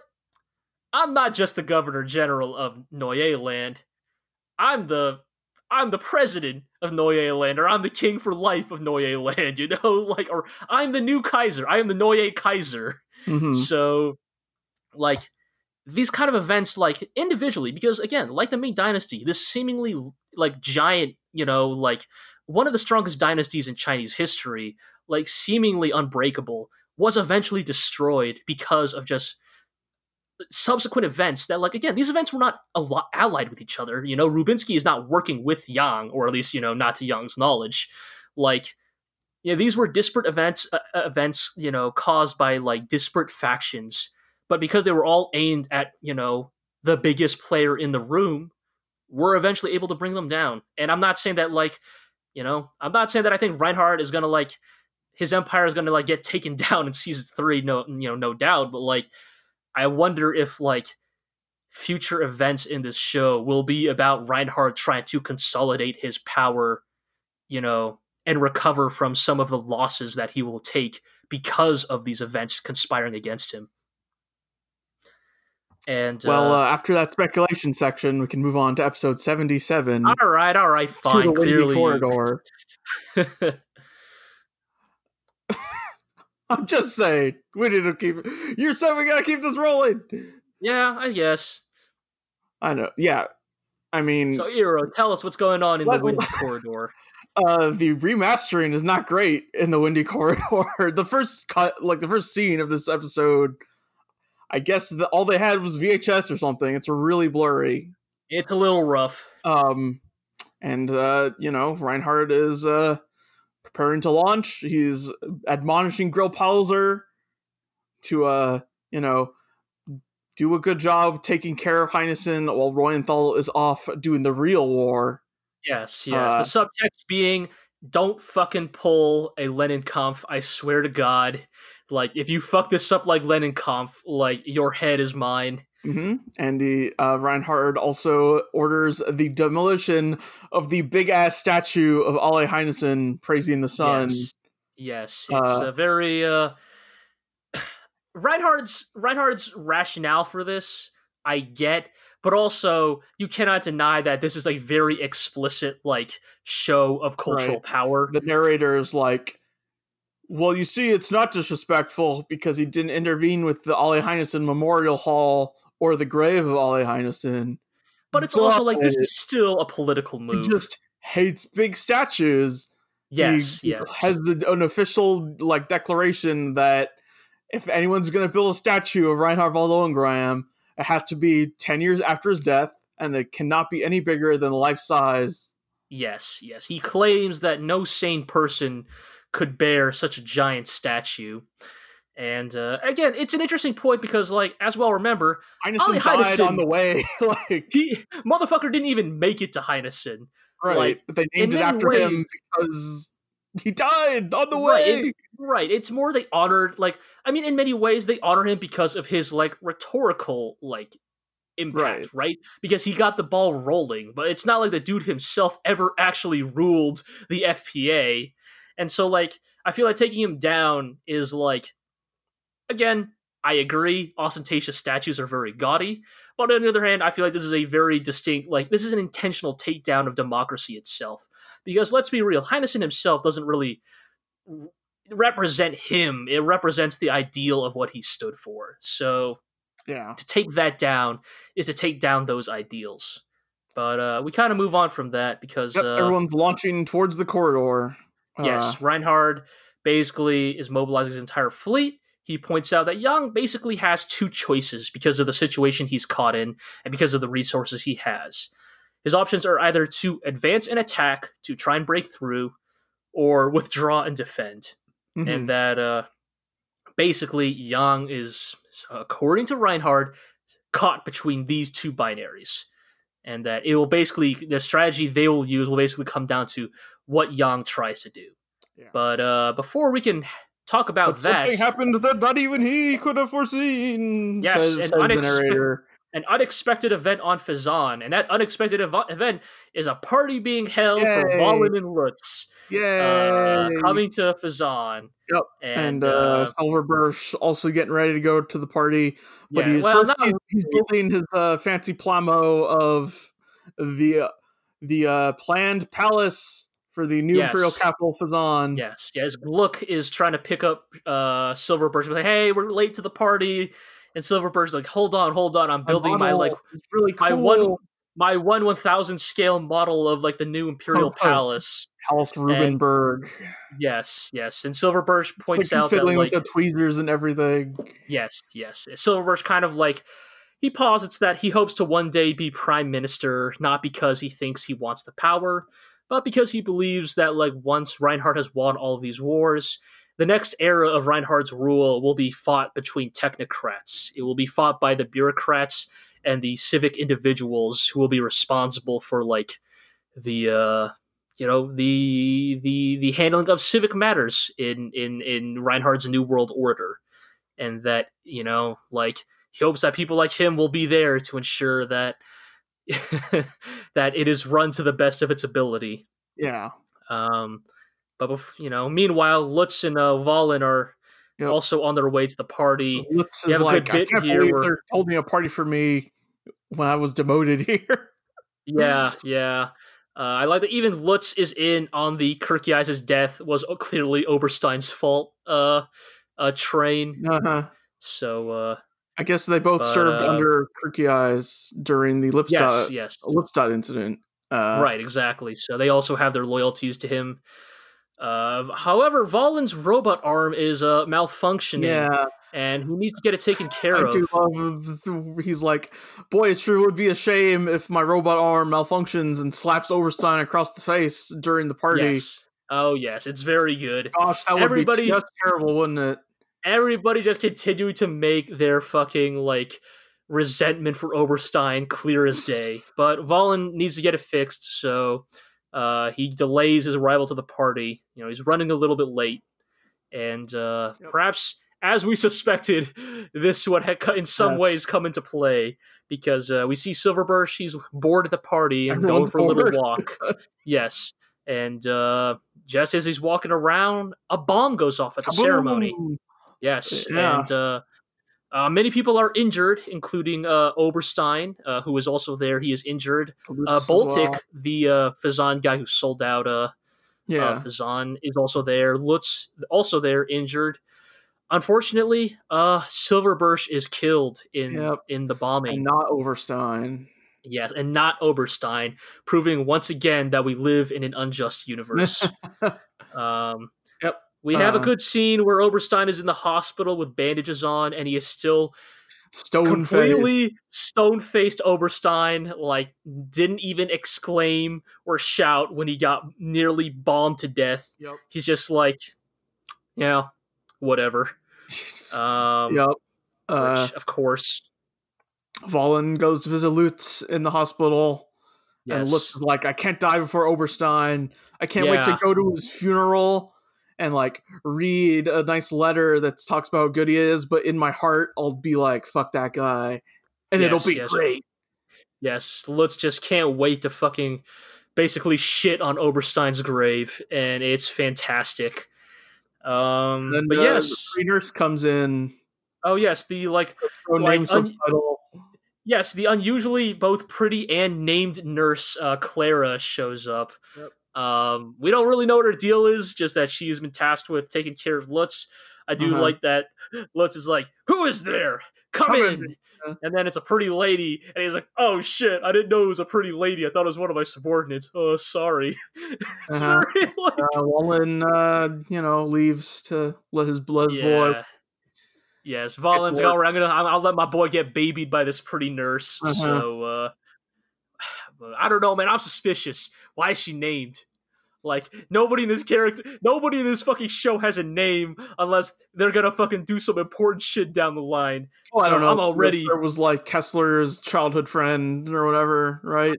I'm not just the governor general of Neue Land. I'm the I'm the president of Neue Land, or I'm the king for life of Neue Land, you know? Like or I'm the new Kaiser. I am the Noye Kaiser. Mhm. So like these kind of events like individually because again like the Ming dynasty this seemingly like giant you know like one of the strongest dynasties in chinese history like seemingly unbreakable was eventually destroyed because of just subsequent events that like again these events were not a lot allied with each other you know? Rubinsky is not working with yang or at least you know not to yang's knowledge. Like you know these were disparate events uh, uh, events you know caused by like disparate factions. But because they were all aimed at you know the biggest player in the room we're eventually able to bring them down. And i'm not saying that like you know i'm not saying that i think reinhardt is gonna like his empire is gonna like get taken down in season three no you know no doubt. But like i wonder if like future events in this show will be about reinhardt trying to consolidate his power you know and recover from some of the losses that he will take because of these events conspiring against him and Well, uh, uh, after that speculation section, we can move on to episode 77 all right, all right, to fine. the Windy Clearly, Corridor. I'm just saying, we need to keep. You're saying we gotta keep this rolling. yeah, I guess. I know. Yeah, I mean, So, Iro, tell us what's going on in Let- the Windy Corridor. uh, the remastering is not great in the Windy Corridor. the first cut, like the first scene of this episode, I guess the, all they had was VHS or something. It's really blurry. It's a little rough. Um, and uh, you know, Reinhardt is uh preparing to launch. He's admonishing Grillparzer to uh, you know, do a good job taking care of Heinesen while Reuenthal is off doing the real war. Yes, yes. Uh, the subtext being, don't fucking pull a Lennenkamp. I swear to God. Like, if you fuck this up like Lennenkamp, like, your head is mine. Hmm And the uh, Reinhardt also orders the demolition of the big ass statue of Ale Heinesen praising the sun. Yes, yes. It's Uh, a very uh Reinhardt's Reinhardt's rationale for this, I get, but also you cannot deny that this is a very explicit like show of cultural Right. power. The narrator is like, "Well, you see, it's not disrespectful because he didn't intervene with the Ale Heinesen Memorial Hall or the grave of Ale Heinesen. But it's also like this is still a political move. He just hates big statues. Yes, he yes. has an official like declaration that if anyone's going to build a statue of Reinhard von Lohengram, it has to be ten years after his death, and it cannot be any bigger than life size. Yes, yes. He claims that no sane person could bear such a giant statue. And uh, again, it's an interesting point because, like, as well remember, Heinesen died Heinesen- on the way. like he motherfucker didn't even make it to Heinesen. right, like, but they named it after him because he died on the Right, way. it- Right. It's more they honored like I mean, in many ways they honor him because of his like rhetorical like impact, right? Because he got the ball rolling, but it's not like the dude himself ever actually ruled the FPA. And so like I feel like taking him down is like again, I agree, ostentatious statues are very gaudy, but on the other hand, I feel like this is a very distinct like this is an intentional takedown of democracy itself. Because let's be real, Heinesen himself doesn't really represent him. It represents the ideal of what he stood for. So yeah, to take that down is to take down those ideals. But uh, we kind of move on from that because Yep, uh, everyone's launching towards the corridor. Uh, Yes, Reinhard basically is mobilizing his entire fleet. He points out that Yang basically has two choices because of the situation he's caught in and because of the resources he has. His options are either to advance and attack to try and break through, or withdraw and defend. mhm. And that uh, basically Yang is, according to Reinhard, caught between these two binaries. And that it will basically, the strategy they will use will basically come down to what Yang tries to do. Yeah. But uh, before we can talk about But that, something happened that not even he could have foreseen. Yes, says, an unexpe- an unexpected event on Phezzan, and that unexpected ev- event is a party being held for Yay. Wahlen and Lutz Yeah, uh, coming to Phezzan. Yep, And, and uh, uh, also getting ready to go to the party, but yeah, he, well, first he's, he's building his uh, fancy plamo of the uh, the uh, planned palace for the new imperial capital Phezzan. Yes, yes. Gluck is trying to pick up uh Silverburst. Like, hey, we're late to the party, and Silverburst's like, hold on, hold on. I'm building my like really my one my one one thousand scale model of like the new Imperial Oh. Palace. Palace Rubenberg. Yes, yes. And Silverburst points like out that like with the tweezers and everything. yes, yes. Silverburst kind of like he posits that he hopes to one day be prime minister, not because he thinks he wants the power, but because he believes that like once Reinhardt has won all of these wars, the next era of Reinhardt's rule will be fought between technocrats. It will be fought by the bureaucrats and the civic individuals who will be responsible for like the uh you know the the the handling of civic matters in in in Reinhardt's new world order and that you know like he hopes that people like him will be there to ensure that that it is run to the best of its ability Yeah. um but you know meanwhile Lutz and uh, Wahlen are Yep. also on their way to the party Lutz is have a good like, I can't believe where- they're holding a party for me when I was demoted here. Yeah, yeah. Uh, I like that even Lutz is in on the Kircheis's death was clearly Oberstein's fault. Uh, uh, train. uh-huh. So uh, I guess they both But, served uh, under Kircheis during the yes, Lippstadt, yes, Lippstadt incident. Uh, right, exactly. So they also have their loyalties to him. Uh, however, Wahlen's robot arm is uh, malfunctioning, Yeah, and he needs to get it taken care I of. do love. He's like, boy, it sure would be a shame if my robot arm malfunctions and slaps Oberstein across the face during the party. Yes. Oh yes, it's very good. Gosh, that would Everybody- be just terrible, wouldn't it? Everybody just continue to make their fucking like resentment for Oberstein clear as day. But Wahlen needs to get it fixed, so uh, he delays his arrival to the party. You know, he's running a little bit late, and uh, Yep. perhaps, as we suspected, this would have in some Yes. ways come into play because uh, we see Silverburst. She's bored at the party and Everyone's going for a little walk. yes. And uh, just as he's walking around, a bomb goes off at the ceremony. Yes, Yeah. and uh, uh, many people are injured, including uh, Oberstein, uh, who is also there. He is injured. Uh, Boltec, well. the uh, Phezzan guy who sold out uh, Yeah. uh, Phezzan, is also there. Lutz, also there, injured. Unfortunately, uh, Silverburst is killed in Yep. in the bombing. and not Oberstein. Yes, and not Oberstein, proving once again that we live in an unjust universe. um, We have a Uh, good scene where Oberstein is in the hospital with bandages on, and he is still Stone completely stone faced Oberstein. Like, didn't even exclaim or shout when he got nearly bombed to death. Yep. He's just like, yeah, whatever. Um, yep. Uh, which, of course, Wahlen goes to visit Lutz in the hospital, and yes. Lutz is like, "I can't die before Oberstein. I can't wait to go to his funeral." And like read a nice letter that talks about how good he is, but in my heart, I'll be like, "Fuck that guy," and it'll be yes. great. Yes, Lutz just can't wait to fucking basically shit on Oberstein's grave, and it's fantastic. Um, Then but uh, yes, the pre nurse comes in, oh yes, the like Like, un- yes, the unusually both pretty and named nurse uh, Clara shows up. Yep. Um, we don't really know what her deal is, just that she's been tasked with taking care of Lutz. I do Uh-huh. like that Lutz is like, "Who is there? Come, Come in." in. Yeah. And then it's a pretty lady, and he's like, "Oh shit! I didn't know it was a pretty lady. I thought it was one of my subordinates. Oh, sorry." it's Uh-huh. very like, Uh, Wahlen, uh, you know, leaves to let his blood boy. yeah. Yes, Wahlen's like, work. all right, I'm gonna, I'll, I'll let my boy get babied by this pretty nurse. Uh-huh. So, uh, I don't know, man. I'm suspicious. Why is she named? Like nobody in this character, nobody in this fucking show has a name unless they're gonna fucking do some important shit down the line. Oh, I don't know. I'm already, It was like Kessler's childhood friend or whatever, right?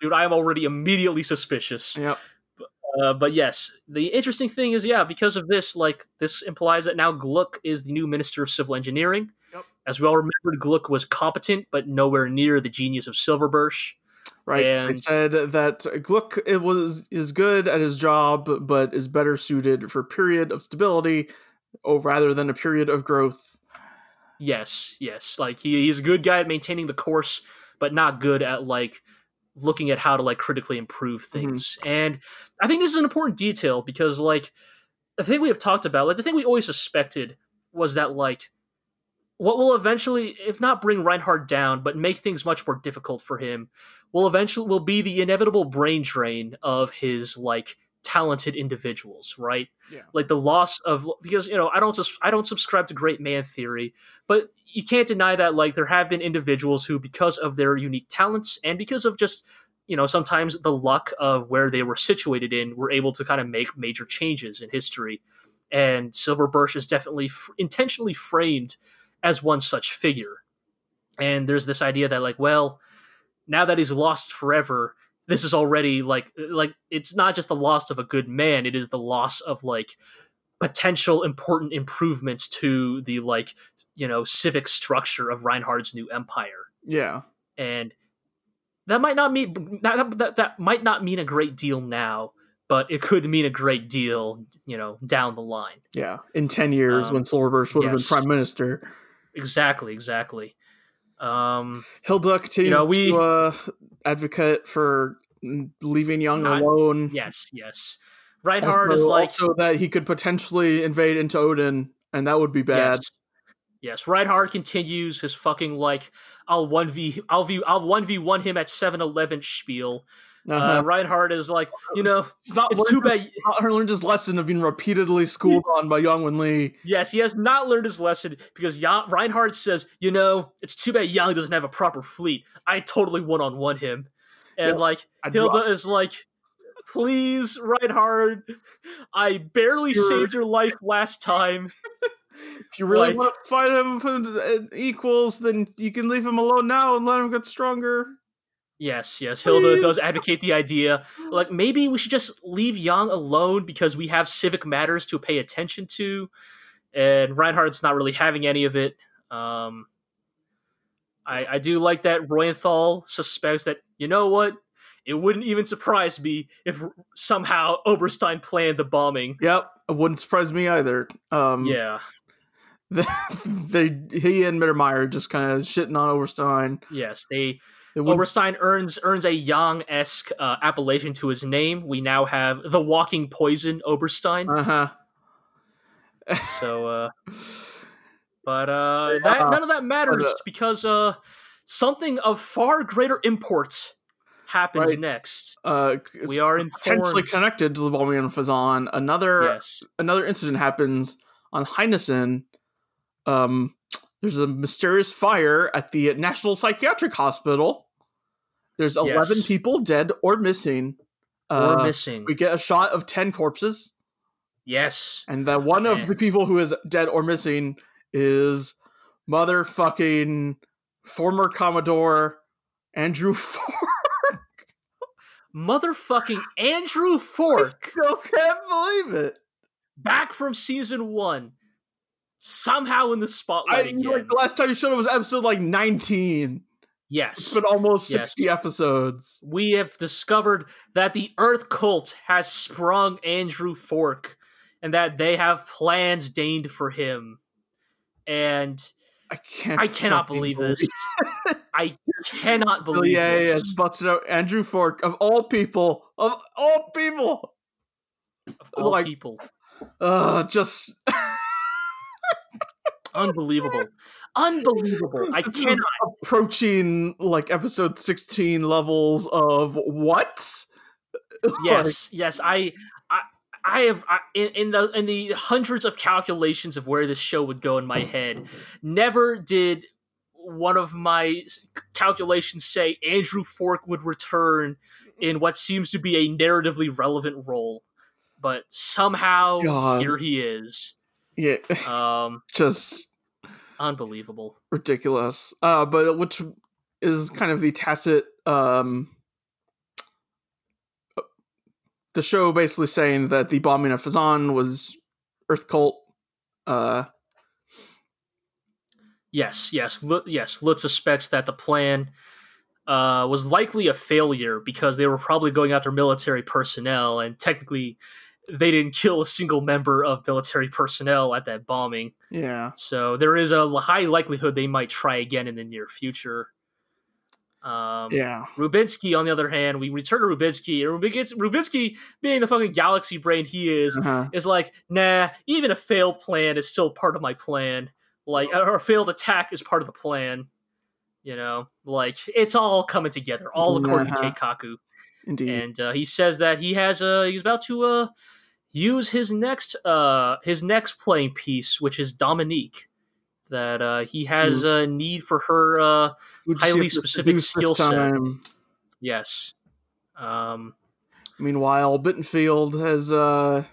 dude. I am already immediately suspicious. Yep. Uh, but yes, the interesting thing is, yeah, because of this, like this implies that now Gluck is the new Minister of Civil Engineering. Yep. As we all remembered, Gluck was competent, but nowhere near the genius of Silverbursh. Right. they And- said that Gluck it was is good at his job, but is better suited for a period of stability, oh, rather than a period of growth. Yes, yes, like he, he's a good guy at maintaining the course, but not good at like looking at how to like critically improve mm-hmm. things. And I think this is an important detail because like the thing we have talked about, like the thing we always suspected was that like what will eventually, if not bring Reinhardt down, but make things much more difficult for him, will eventually will be the inevitable brain drain of his like talented individuals, right? Yeah. Like the loss of because you know I don't I don't subscribe to great man theory, but you can't deny that like there have been individuals who because of their unique talents and because of just you know sometimes the luck of where they were situated in were able to kind of make major changes in history and silver birch is definitely f- intentionally framed as one such figure and there's this idea that like well now that he's lost forever this is already like like it's not just the loss of a good man it is the loss of like potential important improvements to the like you know civic structure of Reinhardt's new empire Yeah. and that might not mean that, that that might not mean a great deal now but it could mean a great deal you know down the line Yeah. In ten years, Um, when Silverburst would yes. have been prime minister, exactly exactly um Hilda continued You know, we- to uh, advocate for leaving Yang Not- alone. yes yes Reinhardt also, is like also that he could potentially invade into Odin, and that would be bad. Yes. Yes, Reinhardt continues his fucking like I'll one v I'll v I'll one v one him at 7-Eleven spiel. Uh Uh-huh. Reinhardt is like, you know, He's not it's too bad. not learned his lesson of being repeatedly schooled on by Yang Wen Li. Yes, he has not learned his lesson because ya- Reinhardt says, you know, it's too bad Yang doesn't have a proper fleet. I totally one on one him, and Yeah, like I'd Hilda is like, please, Reinhardt, I barely You're- saved your life last time. If you really like- want to fight him for uh, equals, then you can leave him alone now and let him get stronger. Yes, yes, Hilda does advocate the idea. Like maybe we should just leave Yang alone because we have civic matters to pay attention to, and Reinhardt's not really having any of it. Um, I I do like that Reuenthal suspects that you know what. It wouldn't even surprise me if somehow Oberstein planned the bombing. Yep, it wouldn't surprise me either. Um, Yeah, they he and Mittermeier just kind of shitting on Oberstein. yes, they Oberstein earns earns a Yang esque uh, appellation to his name. We now have the Walking Poison Oberstein. uh huh. So, uh, but uh, that none of that matters But, uh, because uh, something of far greater import happens Right. next. Uh, We are potentially informed. connected to the bombing on Phezzan. Another Yes. another incident happens on Heinesen. Um, there's a mysterious fire at the National Psychiatric Hospital. There's 11 Yes. people dead or missing. Or Uh, missing. we get a shot of 10 corpses, yes. and that one of the people who is dead or missing is motherfucking former Commodore Andrew Fork. Motherfucking Andrew Fork, I Still can't believe it. back from season one, somehow in the I spotlight again. like the last time you showed it was episode like 19. It's yes. been almost Yes. 60 episodes. we have discovered that the Earth cult has sprung Andrew Fork and that they have plans deigned for him. And I can't. I cannot fucking believe this. I cannot believe yeah, this. has busted out Andrew Fork of all people, of all people. Of all like- people. Uh, just Unbelievable. Unbelievable. I cannot. approaching like episode 16 levels of what? Yes, yes. I, I, I have I, in, in the in the hundreds of calculations of where this show would go in my head. Never did one of my calculations say Andrew Fork would return in what seems to be a narratively relevant role, but somehow God. here he is. Yeah, Um, just unbelievable. ridiculous. Uh, but which is kind of the tacit um the show basically saying that the bombing of Phezzan was Earth cult. Uh, Yes, yes, Lu- yes. Lutz suspects that the plan uh, was likely a failure because they were probably going after military personnel, and technically, they didn't kill a single member of military personnel at that bombing. yeah, So there is a high likelihood they might try again in the near future. Um, yeah, Rubinsky, on the other hand, we return to Rubinsky, and Rubinsky, Rubinsky, being the fucking galaxy brain he is, uh-huh. is like, nah, even a failed plan is still part of my plan. Like, or a failed attack is part of the plan. You know, like it's all coming together, all according Uh-huh. to Keikaku. indeed. And uh, he says that he has uh he's about to uh use his next uh his next playing piece, which is Dominique. That uh, he has a need for her. Uh, highly she have to specific skill set. yes. Um, Meanwhile, Bittenfeld has uh,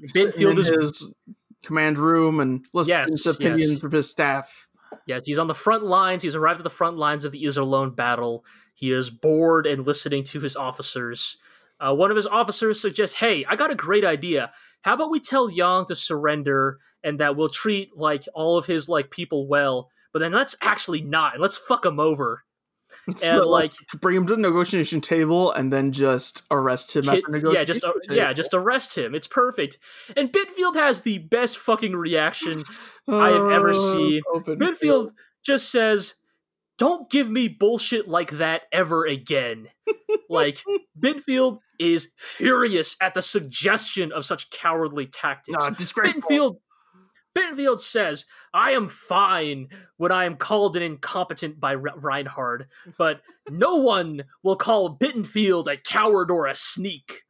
Bittenfeld in is- his command room and listening Yes, to opinions yes. from his staff. Yes, he's on the front lines. He's arrived at the front lines of the Iserlohn battle. He is bored and listening to his officers. Uh, one of his officers suggests, "Hey, I got a great idea. How about we tell Yang to surrender and that we'll treat like all of his like people well, but then let's actually not and let's fuck him over." Let's And, not, like- bring him to the negotiation table and then just arrest him Kid- yeah, just uh, yeah, just arrest him. It's perfect. And Bittenfeld has the best fucking reaction I have ever Uh, seen. Bittenfeld just says, "Don't give me bullshit like that ever again." like Bittenfeld is furious at the suggestion of such cowardly tactics. Nah, Bittenfeld says, I am fine when I am called an incompetent by Re- Reinhard, but no one will call Bittenfeld a coward or a sneak.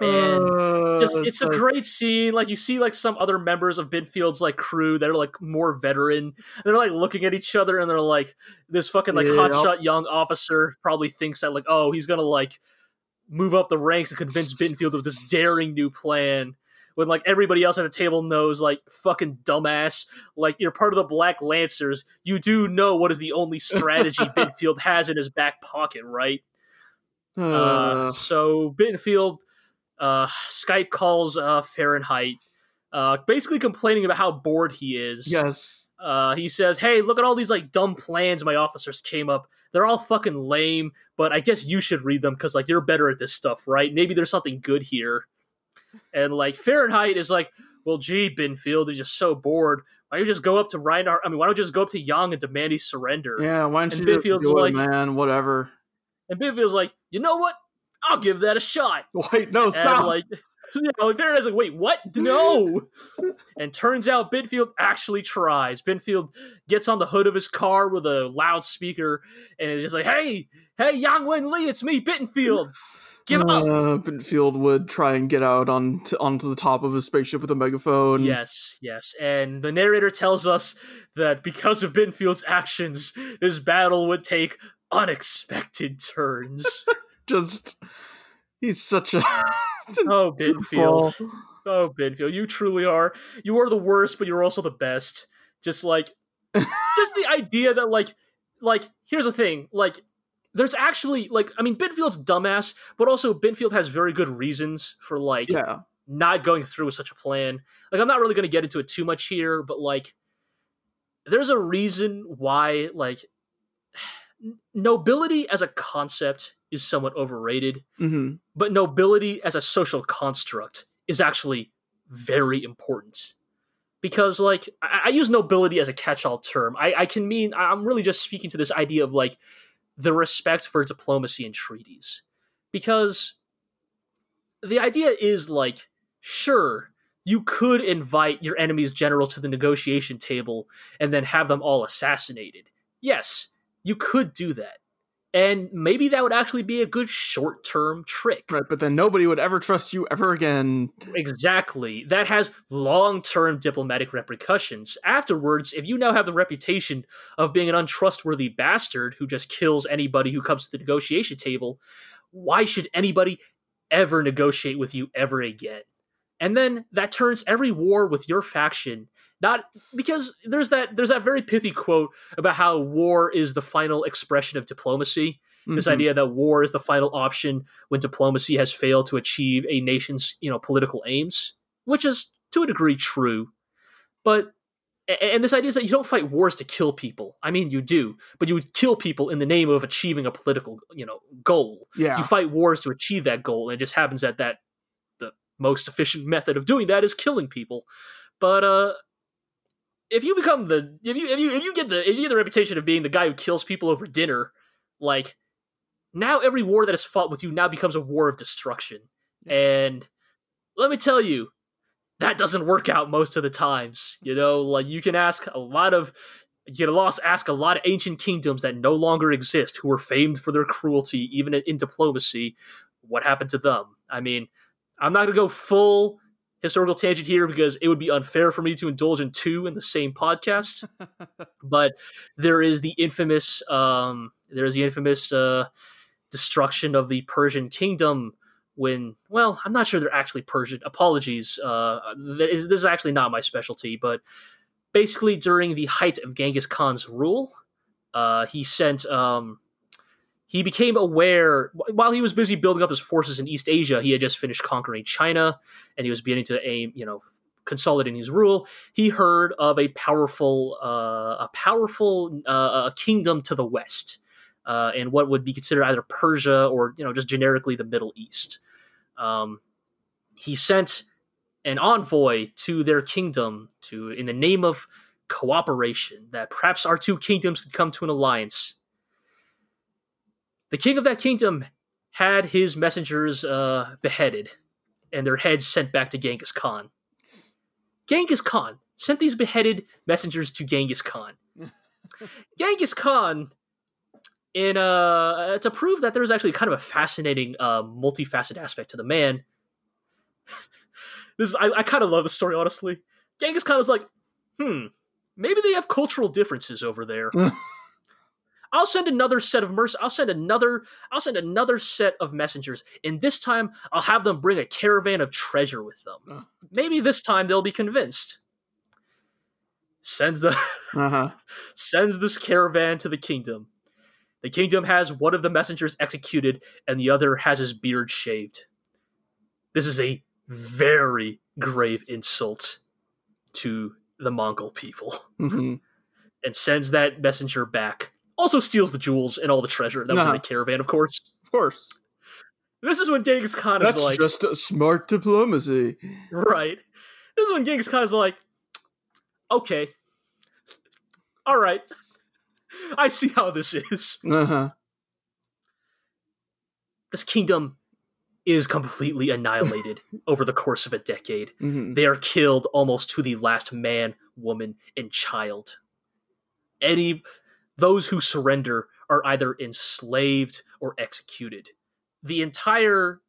And Uh, just it's a like- great scene. Like you see like some other members of Bittenfeld's like crew that are like more veteran. They're like looking at each other and they're like this fucking like Yeah. hotshot young officer probably thinks that like, oh, he's gonna like move up the ranks and convince Bittenfeld of this daring new plan. When like everybody else at the table knows, like fucking dumbass, like you're part of the Black Lancers, you do know what is the only strategy Bittenfeld has in his back pocket, right? Uh, Uh, so Bittenfeld uh, Skype calls uh, Fahrenheit, uh, basically complaining about how bored he is. yes. Uh, he says, "Hey, look at all these like dumb plans my officers came up. They're all fucking lame, but I guess you should read them because like you're better at this stuff, right? Maybe there's something good here." And like Fahrenheit is like, "Well, gee, Bittenfeld is just so bored. Why don't you just go up to Reinhardt? I mean, why don't you just go up to Yang and demand he surrender?" Yeah, why don't And you just Bittenfeld's do it, like- man? Whatever. And Bittenfeld's like, "You know what? I'll give that a shot." Wait, no, And stop. like know, Fahrenheit's like, wait, what? No. and turns out Bittenfeld actually tries. Bittenfeld gets on the hood of his car with a loudspeaker and is just like, hey, hey, Yang Wen Li, it's me, Bittenfeld. Give up. Uh, Bittenfeld would try and get out on onto the top of his spaceship with a megaphone. Yes, yes. And the narrator tells us that because of Bittenfeld's actions, this battle would take unexpected turns. Just he's such a oh Binfield. Oh Binfield, you truly are. You are the worst, but you're also the best. Just like just the idea that like like here's the thing, like there's actually like I mean Binfield's dumbass, but also Binfield has very good reasons for like yeah. not going through with such a plan. Like I'm not really going to get into it too much here, but like there's a reason why like nobility as a concept is somewhat overrated, mm-hmm. but nobility as a social construct is actually very important. Because like I, I use nobility as a catch-all term. I, I can mean I'm really just speaking to this idea of like the respect for diplomacy and treaties. Because the idea is like, sure, you could invite your enemy's general to the negotiation table and then have them all assassinated. Yes, you could do that. And maybe that would actually be a good short term trick. Right, but then nobody would ever trust you ever again. Exactly. That has long term diplomatic repercussions. Afterwards, if you now have the reputation of being an untrustworthy bastard who just kills anybody who comes to the negotiation table, why should anybody ever negotiate with you ever again? And then that turns every war with your faction not because there's that there's that very pithy quote about how war is the final expression of diplomacy. Mm-hmm. This idea that war is the final option when diplomacy has failed to achieve a nation's you know political aims, which is to a degree true. But and this idea is that you don't fight wars to kill people. I mean, you do, but you would kill people in the name of achieving a political, you know, goal. Yeah. You fight wars to achieve that goal, and it just happens that that most efficient method of doing that is killing people. But uh, if you become the if you if you if you get the if you get the reputation of being the guy who kills people over dinner, like now every war that is fought with you now becomes a war of destruction. And let me tell you, that doesn't work out most of the times. You know, like you can ask a lot of you can lost ask a lot of ancient kingdoms that no longer exist who were famed for their cruelty, even in diplomacy. What happened to them? I mean, I'm not gonna go full historical tangent here because it would be unfair for me to indulge in two in the same podcast. but there is the infamous, um, there is the infamous uh, destruction of the Persian kingdom when, well, I'm not sure they're actually Persian. Apologies. Uh, this is actually not my specialty, but basically during the height of Genghis Khan's rule, uh, he sent um, he became aware while he was busy building up his forces in East Asia. He had just finished conquering China, and he was beginning to aim, you know, consolidating his rule. He heard of a powerful, uh, a powerful uh, kingdom to the west, uh, and what would be considered either Persia or you know just generically the Middle East. Um, he sent an envoy to their kingdom to, in the name of cooperation, that perhaps our two kingdoms could come to an alliance the king of that kingdom had his messengers uh, beheaded and their heads sent back to Genghis Khan. Genghis Khan sent these beheaded messengers to Genghis Khan. Genghis Khan, in uh, to prove that there's actually kind of a fascinating, uh, multifaceted aspect to the man. this is, I, I kind of love the story, honestly. Genghis Khan is like, hmm, maybe they have cultural differences over there. I'll send another set of merc. I'll send another. I'll send another set of messengers, and this time I'll have them bring a caravan of treasure with them. Maybe this time they'll be convinced. Sends the uh-huh. sends this caravan to the kingdom. The kingdom has one of the messengers executed, and the other has his beard shaved. This is a very grave insult to the Mongol people, mm-hmm. and sends that messenger back also steals the jewels and all the treasure that was Uh-huh. in the caravan, of course. Of course. This is when Genghis Khan is like. That's just a smart diplomacy. right. This is when Genghis Khan is like, okay, all right, I see how this is. Uh-huh. This kingdom is completely annihilated over the course of a decade. Mhm. They are killed almost to the last man, woman, and child. Any those who surrender are either enslaved or executed. The entire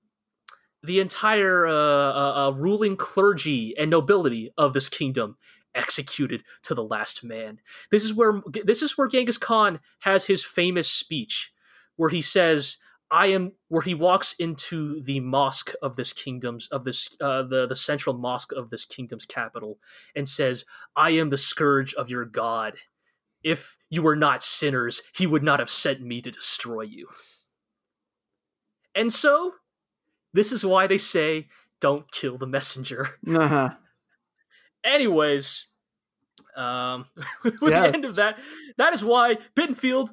the entire uh, uh, uh, ruling clergy and nobility of this kingdom executed to the last man. This is where this is where Genghis Khan has his famous speech where he says I am where he walks into the mosque of this kingdom's of this uh, the the central mosque of this kingdom's capital and says, "I am the scourge of your God. If you were not sinners, he would not have sent me to destroy you." And so, this is why they say, "Don't kill the messenger." Uh-huh. Anyways, um, with Yeah. the end of that, that is why Bittenfeld,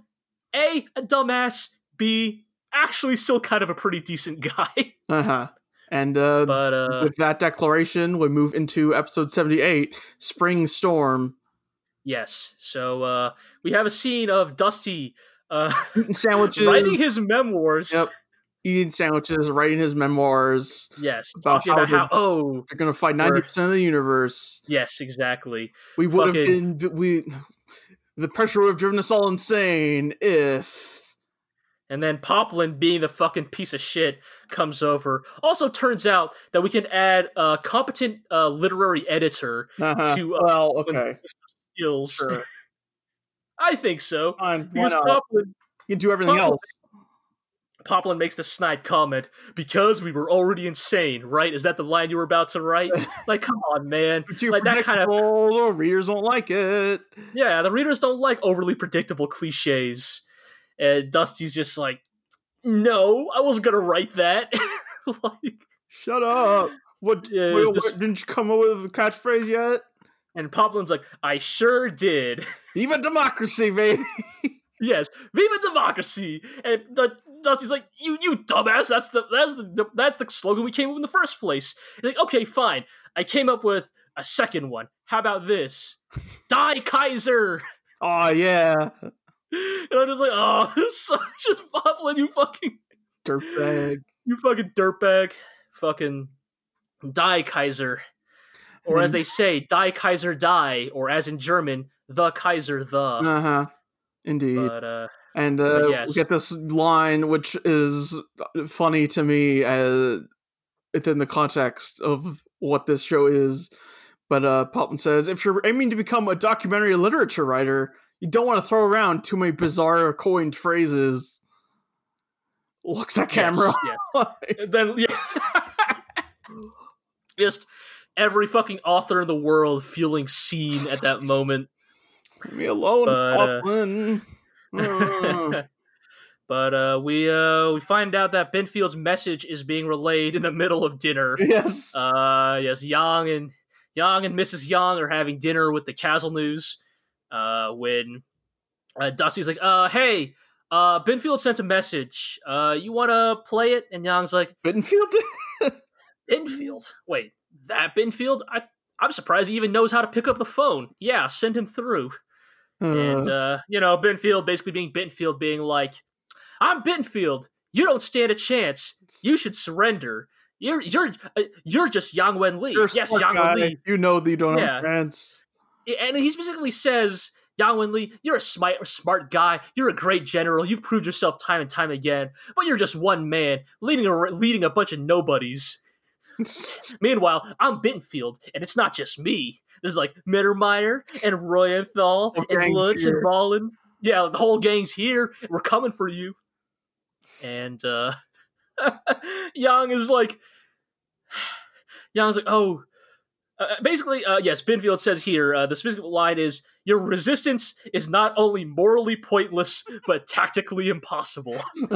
a a dumbass, b actually still kind of a pretty decent guy. Uh-huh. And uh, but uh, with that declaration, we move into episode 78, Spring Storm. Yes, so uh, we have a scene of Dusty uh, sandwiches. writing his memoirs. Yep. Eating sandwiches, writing his memoirs. Yes, About talking how about how oh They're gonna fight 90% of the universe. yes, exactly. We would have been we the pressure would have driven us all insane if And then Poplin, being the fucking piece of shit, comes over. Also, turns out that we can add a competent uh, literary editor uh to uh, well, okay. Skills. Sure. I think so. Fine. Because? Poplin, You can do everything Poplin- else. Poplin makes the snide comment, because we were already insane, right? Is that the line you were about to write? like, come on, man. Like that kind of- the readers won't like it. Yeah, the readers don't like overly predictable cliches. And Dusty's just like, no, I wasn't gonna write that. like, Shut up. What, Yeah, wait, it's what- didn't you come up with a catchphrase yet? And Poplin's like, I sure did. Even democracy, baby. yes, Viva Democracy. And Du- Dusty's like, you, you dumbass. That's the that's the that's the slogan we came up with in the first place. He's like, okay, fine. I came up with a second one. How about this? Die Kaiser. Oh yeah, And I'm just like, oh, so, just Poplin, you fucking dirtbag. You fucking dirtbag. Fucking die Kaiser. Or as Hmm. they say, die Kaiser die, or as in German, the Kaiser the. Uh huh. Indeed. but uh and uh, yes. we get this line, which is funny to me as within the context of what this show is. But uh, Poplin says, if you're aiming to become a documentary literature writer, you don't want to throw around too many bizarre coined phrases. Looks at camera. Yes, yes. Then yeah. just every fucking author in the world feeling seen at that moment. Leave me alone, But, uh, Uh, but uh we uh we find out that Benfield's message is being relayed in the middle of dinner. yes. Uh, yes, Yang and Yang and Mrs. Yang are having dinner with the Caselnes. Uh, when uh, Dusty's like, "Uh, hey, uh, Benfield sent a message. Uh, you want to play it?" And Yang's like, Bittenfeld? "Benfield? Wait, that Benfield? I, I'm surprised he even knows how to pick up the phone. Yeah, send him through." and Uh, uh, you know, Benfield basically being Benfield, being like, "I'm Benfield. You don't stand a chance. You should surrender. You're you're uh, you're just Yang Wen Li. you're yes, Yang guy. Wen Li. You know that you don't Yeah. have a chance. and he specifically says, Yang Wen Li, you're a smart, smart guy. You're a great general. You've proved yourself time and time again. But you're just one man leading a leading a bunch of nobodies. Meanwhile, I'm Bittenfeld, and it's not just me. There's like Mittermeier and Reuenthal Whole and Lutz here. and Ballin. Yeah, the whole gang's here. We're coming for you. And uh Yang is like Yang's like, oh uh, basically, uh, yes, Binfield says here uh, the specific line is Your resistance is not only morally pointless, but tactically impossible.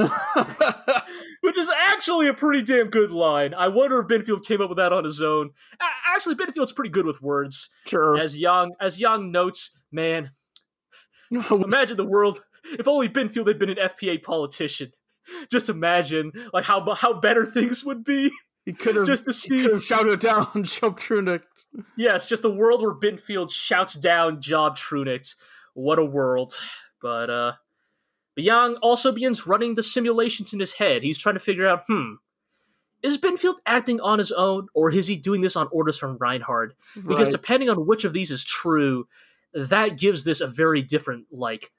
Which is actually a pretty damn good line. I wonder if Binfield came up with that on his own. A- actually, Binfield's pretty good with words. sure. As Young, as Young notes, man, imagine the world if only Binfield had been an FPA politician. Just imagine, like how how better things would be. he could have Just to see, could have shouted down Job Trunicht. yes, just the world where Binfield shouts down Job Trunicht. What a world! But uh, but Young also begins running the simulations in his head. He's trying to figure out, hmm, is Benfield acting on his own, or is he doing this on orders from Reinhard? Because Right. depending on which of these is true, that gives this a very different like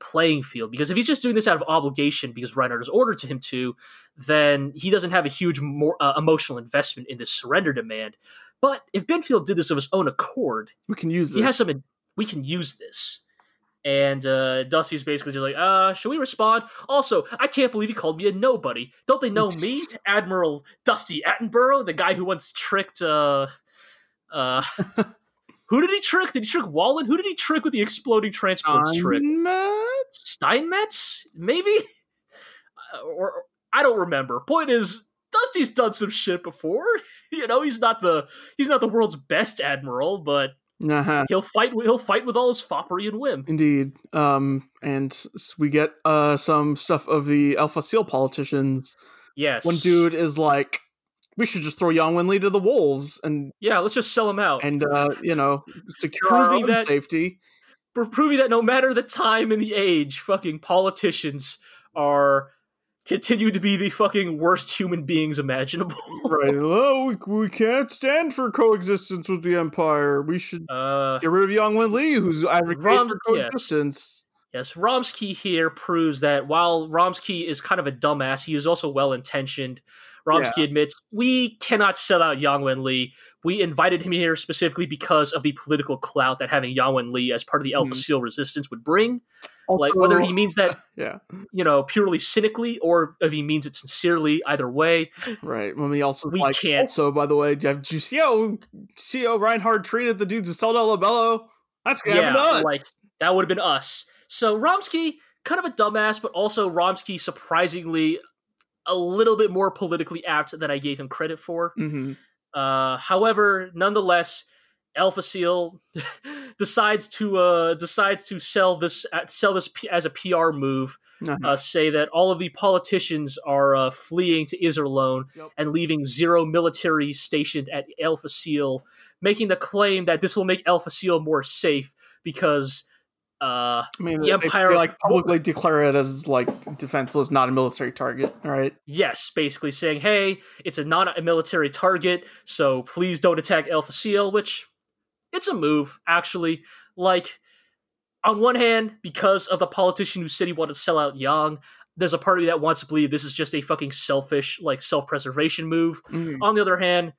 playing field. Because if he's just doing this out of obligation because Reinhard has ordered to him to, then he doesn't have a huge more uh, emotional investment in this surrender demand. But if Benfield did this of his own accord, we can use he it. has some. We can use this. And uh, Dusty's basically just like, uh, should we respond? Also, I can't believe he called me a nobody. Don't they know me, Admiral Dusty Attenborough, the guy who once tricked, uh, uh, who did he trick? Did he trick Wahlen? Who did he trick with the exploding transports trick? Steinmetz? Steinmetz? Maybe? Uh, or, or- I don't remember. Point is, Dusty's done some shit before. You know, he's not the he's not the world's best admiral, but Uh-huh. he'll fight. He'll fight with all his foppery and whim. Indeed. Um, and we get uh some stuff of the El Facil politicians. Yes. One dude is like, "We should just throw Yang Wenli to the wolves and Yeah, let's just sell him out. and uh, you know secure our own that- safety." for proving that no matter the time and the age, fucking politicians are continue to be the fucking worst human beings imaginable. right. Oh, we, we can't stand for coexistence with the Empire. We should Uh, get rid of Yang Wenli, who's advocating Rom- for yes. coexistence. yes, Romsky here proves that while Romsky is kind of a dumbass, he is also well intentioned. Romsky admits we cannot sell out Yang Wen Li. We invited him here specifically because of the political clout that having Yang Wen Li as part of the Alpha Mhm. Seal resistance would bring. Like whether he means that yeah, you know purely cynically or if he means it sincerely, either way, right. When we also We like, can't- So by the way, Jeff, did you see how how Reinhard treated the dudes of Selda Lebello? That's gonna happen to yeah, us. like that would have been us. So Romsky, kind of a dumbass, but also Romsky surprisingly a little bit more politically apt than I gave him credit for. hmm Uh, however, nonetheless, El Facil decides to uh, decides to sell this uh, sell this as a PR move. Uh-huh. Uh, say that all of the politicians are uh, fleeing to Iserlohn Yep. and leaving zero military stationed at El Facil, making the claim that this will make El Facil more safe because. Uh, I mean, the Empire- they, like publicly declare it as like defenseless, not a military target, right? yes, basically saying, hey, it's a non military target, so please don't attack El Facil, which it's a move, actually. Like, on one hand, because of the politician who said he wanted to sell out Yang, there's a part of me that wants to believe this is just a fucking selfish, like, self preservation move. Mhm. On the other hand,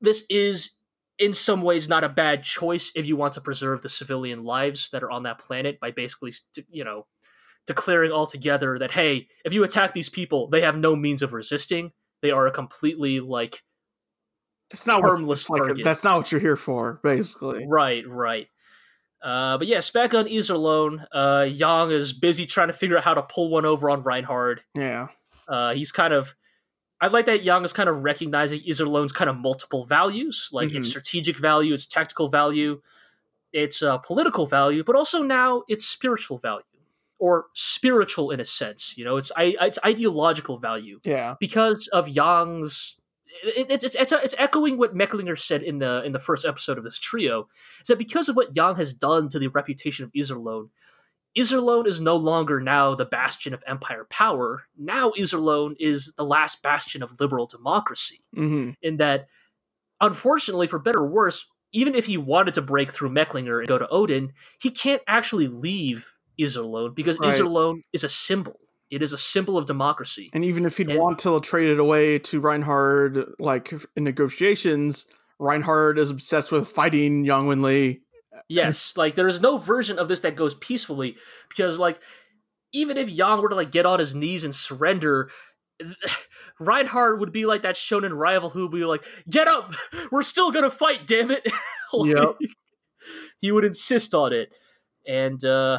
this is in some ways not a bad choice if you want to preserve the civilian lives that are on that planet by basically, you know, declaring altogether that hey, if you attack these people, they have no means of resisting. They are a completely like That's not harmless what, like, that's not what you're here for, basically. right, right. Uh, but yes, back on Iserlohn, uh, Yang is busy trying to figure out how to pull one over on Reinhard. Yeah, Uh, he's kind of. I like that Young is kind of recognizing Iserlohn's kind of multiple values, like its Mhm. strategic value, its tactical value, its uh, political value, but also now its spiritual value, or spiritual in a sense. You know, it's I, its ideological value yeah, because of Young's. It, it's it's it's it's echoing what Mecklinger said in the in the first episode of this trio. Is that because of what Yang has done to the reputation of Iserlohn, Iserlohn is no longer now the bastion of empire power. Now Iserlohn is the last bastion of liberal democracy. hmm In that, unfortunately, for better or worse, even if he wanted to break through Mecklinger and go to Odin, he can't actually leave Iserlohn because Right. Iserlohn is a symbol. It is a symbol of democracy. And even if he'd And- want to trade it away to Reinhard, like in negotiations, Reinhard is obsessed with fighting Yang Wenli. Yes, like there is no version of this that goes peacefully because like even if Yang were to like get on his knees and surrender, Reinhard would be like that shonen rival who would be like, "Get up, we're still gonna fight, damn it!" Like, Yep. He would insist on it, and uh,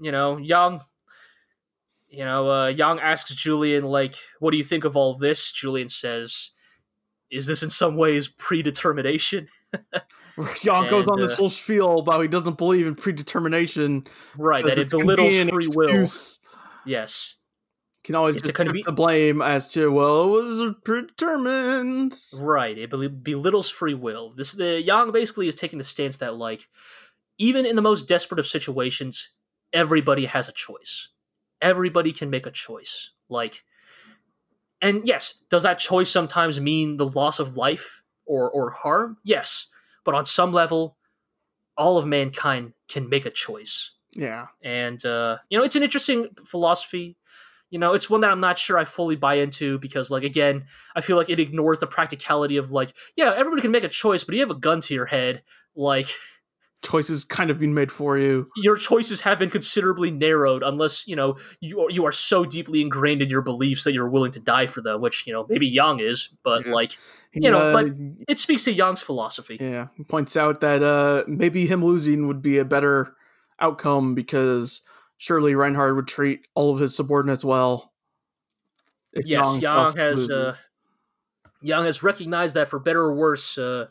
you know, Yang. You know, uh, Yang asks Julian, like, "What do you think of all this?" Julian says, "Is this in some ways predetermination?" Yang goes on this uh, whole spiel about he doesn't believe in predetermination. Right, that it belittles free will. Yes. Can always It's a just the blame as to well, it was predetermined. Right. It bel- belittles free will. This the Yang basically is taking the stance that like even in the most desperate of situations, everybody has a choice. Everybody can make a choice. Like and yes, does that choice sometimes mean the loss of life or or harm? Yes, but on some level, all of mankind can make a choice. Yeah. And uh, you know, it's an interesting philosophy. You know, it's one that I'm not sure I fully buy into because, like, again, I feel like it ignores the practicality of like, yeah, everybody can make a choice, but you have a gun to your head, like choices kind of been made for you. Your choices have been considerably narrowed, unless you know you are, you are so deeply ingrained in your beliefs that you're willing to die for them. Which you know maybe Yang is, but yeah. like you know, uh, but it speaks to Yang's philosophy. Yeah, he points out that uh, maybe him losing would be a better outcome because surely Reinhard would treat all of his subordinates well. Yes, Yang, Yang has uh, Yang has recognized that for better or worse. Uh,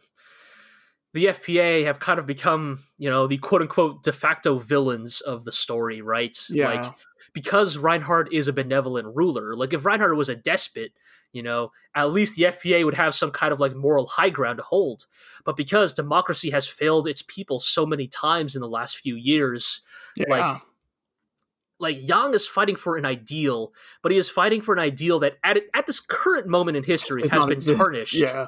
the FPA have kind of become, you know, the quote unquote de facto villains of the story, right? Yeah. Like because Reinhardt is a benevolent ruler. Like if Reinhardt was a despot, you know, at least the FPA would have some kind of like moral high ground to hold. But because democracy has failed its people so many times in the last few years, yeah. like like Yang is fighting for an ideal, but he is fighting for an ideal that at at this current moment in history has been exist. tarnished. Yeah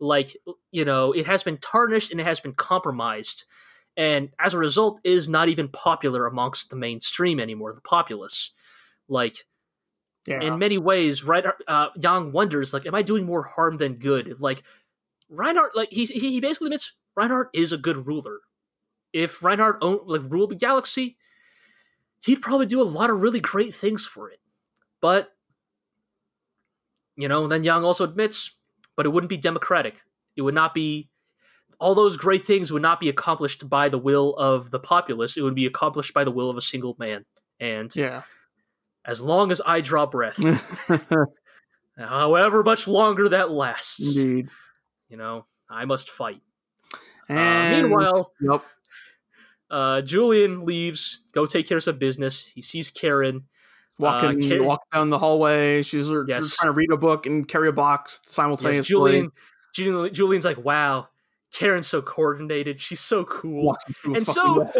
like you know it has been tarnished and it has been compromised and as a result is not even popular amongst the mainstream anymore the populace. Like yeah. in many ways right uh, yang wonders like am i doing more harm than good? Like reinhardt like he, he basically admits reinhardt is a good ruler. If reinhardt owned, like ruled the galaxy he'd probably do a lot of really great things for it. But you know then yang also admits but it wouldn't be democratic. It would not be all those great things would not be accomplished by the will of the populace. It would be accomplished by the will of a single man. And yeah, as long as I draw breath, however much longer that lasts, indeed, you know, I must fight. Uh, and, uh, meanwhile, yep. uh, Julian leaves, go take care of some business. He sees Karen walking uh, walk down the hallway. She's yes. trying to read a book and carry a box simultaneously. Yes, Julian, Julian, Julian's like, wow, Karen's so coordinated. She's so cool, and so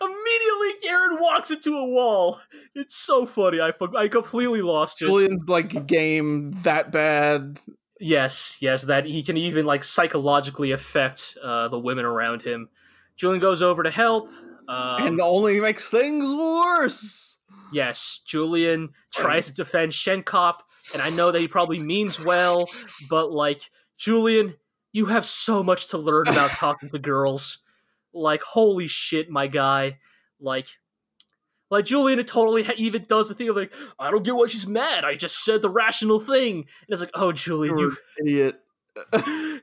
immediately Karen walks into a wall. It's so funny. I I completely lost it. Julian's like game that bad. Yes, yes, that he can even like psychologically affect uh, the women around him. Julian goes over to help, um, and only makes things worse. Yes, Julian tries to defend Schenkopp, and I know that he probably means well, but like Julian, you have so much to learn about talking to girls. Like, holy shit, my guy. Like, like Julian it totally even does the thing of like, I don't get why she's mad. I just said the rational thing, and it's like, oh, Julian, You're you idiot.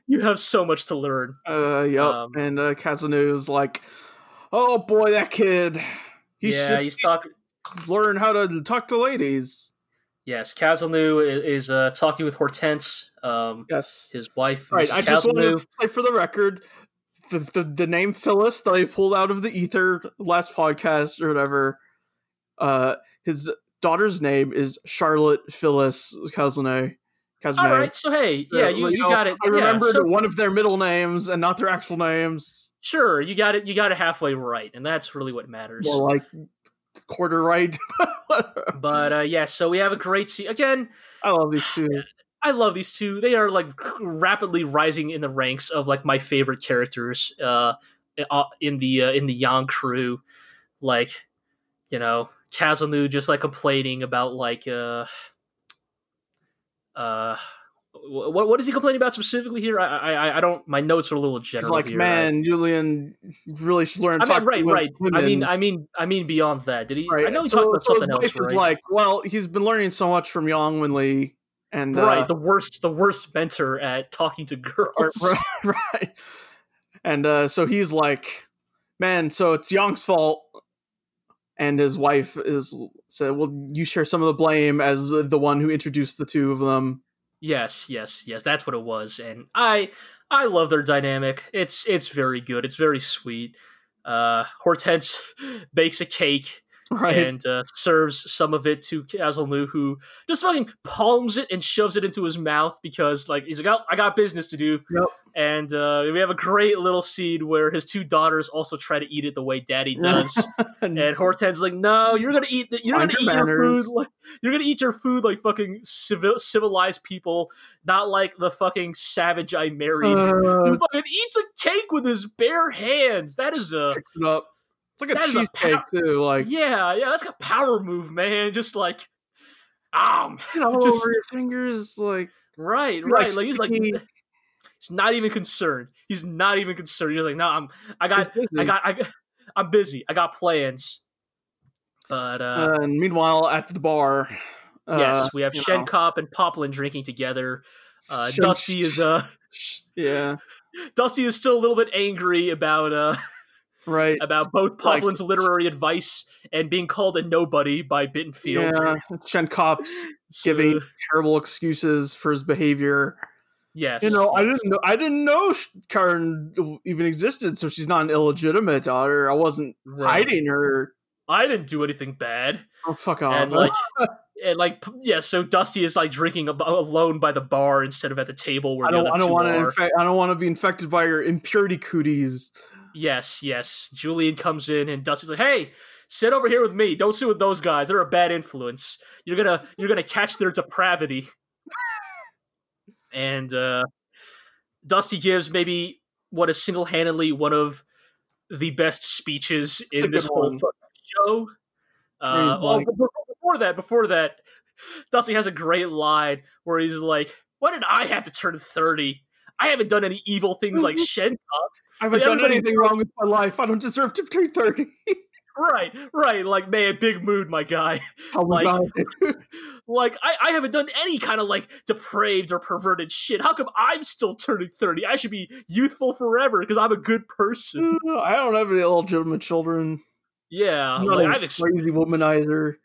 you have so much to learn. Uh, yep. Um, and uh, is like, oh boy, that kid. He yeah, he's talking learn how to talk to ladies. Yes, Caselnes is uh, talking with Hortense. Um, yes, his wife. Right. I just want to say for the record, the, the, the name Phyllis that I pulled out of the ether last podcast or whatever. Uh, his daughter's name is Charlotte Phyllis Caselnes. All right, so hey, yeah, you, you, you know, got it. I remembered yeah, so, one of their middle names and not their actual names. Sure, you got it. You got it halfway right, and that's really what matters. More like quarter right. but uh, yeah, so we have a great scene again. I love these two. I love these two. They are like rapidly rising in the ranks of like my favorite characters uh, uh in the uh, in the Yang crew. Like, you know, Caselnes just like complaining about like uh uh what what is he complaining about specifically here? I I, I don't. My notes are a little general. It's like, here. man, Julian really should learn. I mean, right, right. Women. I mean, I mean, I mean, beyond that, did he? Right. I know he so, talked about so something else. Right? like, well, he's been learning so much from Yang Wenli, and right, uh, the worst, the worst mentor at talking to girls. Right, right. And uh, so he's like, man, so it's Yang's fault. And his wife is said, "Well, you share some of the blame as the one who introduced the two of them." Yes, yes, yes. That's what it was, and I I love their dynamic. It's it's very good. It's very sweet. Uh, Hortense bakes a cake right. and uh, serves some of it to Caselnes, who just fucking palms it and shoves it into his mouth because, like, he's like, oh, I got business to do. Yep. And uh, we have a great little scene where his two daughters also try to eat it the way Daddy does, and and Horten's like, "No, you're gonna eat. The, you're Mind gonna your eat your food. Like, you're gonna eat your food like fucking civil, civilized people, not like the fucking savage I married." uh, who fucking eats a cake with his bare hands. That is a picks it up. It's like a That is a cheesecake too. Like yeah, yeah. That's a power move, man. Just like, um, you know, all just- over your fingers. Like right, right. likes Like he's like, he's not even concerned. He's not even concerned. He's like, no, I'm, I got. I got, I, I'm busy. I got plans. But uh, and meanwhile, at the bar, uh, yes, we have Shen know, Cop and Poplin drinking together. Uh, Shen- Dusty is uh, yeah, Dusty is still a little bit angry about uh right. about both Like- Poplin's literary advice and being called a nobody by Bittenfeld. Yeah, Schenkopp's giving terrible excuses for his behavior. yes, You know, I didn't know. I didn't know Karen even existed, so she's not an illegitimate daughter. I wasn't Right. hiding her. I didn't do anything bad, Oh fuck off! and like, and like, yeah. So Dusty is like drinking alone by the bar instead of at the table where I don't. I don't want to. Infect, I don't want to be infected by your impurity cooties. Yes, yes. Julian comes in and Dusty's like, "Hey, sit over here with me. Don't sit with those guys. They're a bad influence. You're gonna you're gonna catch their depravity." and uh, Dusty gives maybe what is single handedly one of the best speeches It's in this whole show. Uh, oh, before- that, before that, Dusty has a great line where he's like, "Why did I have to turn thirty? I haven't done any evil things like Shen haven't But done anything wrong with my life. I don't deserve to turn thirty. Right, right. Like, man, big mood, my guy. Oh my Like-. Like, I, I haven't done any kind of like depraved or perverted shit. How come I'm still turning 30? I should be youthful forever because I'm a good person. Uh, I don't have any illegitimate children. Yeah. I'm Like, a I've ex- crazy womanizer.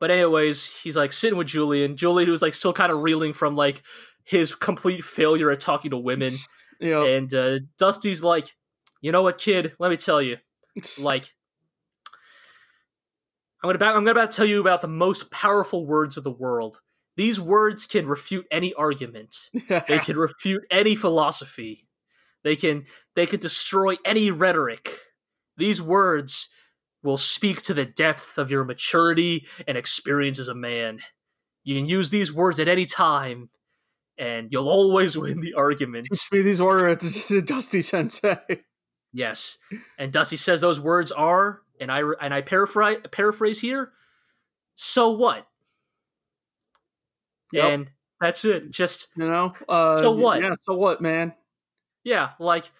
but, anyways, he's like sitting with Julian. Julian, who's like still kind of reeling from like his complete failure at talking to women. Yeah, And uh, Dusty's like, you know what, kid? Let me tell you. Like, I'm gonna back, I'm gonna about to tell you about the most powerful words of the world. These words can refute any argument. They can refute any philosophy. They can they can destroy any rhetoric. These words will speak to the depth of your maturity and experience as a man. You can use these words at any time, and you'll always win the argument. Teach me these words, Dusty Sensei. Yes. And Dusty says those words are, and I and I paraphrase paraphrase here. So what? Yep. And that's it. Just You know. Uh, So what? Yeah. So what, man? yeah, like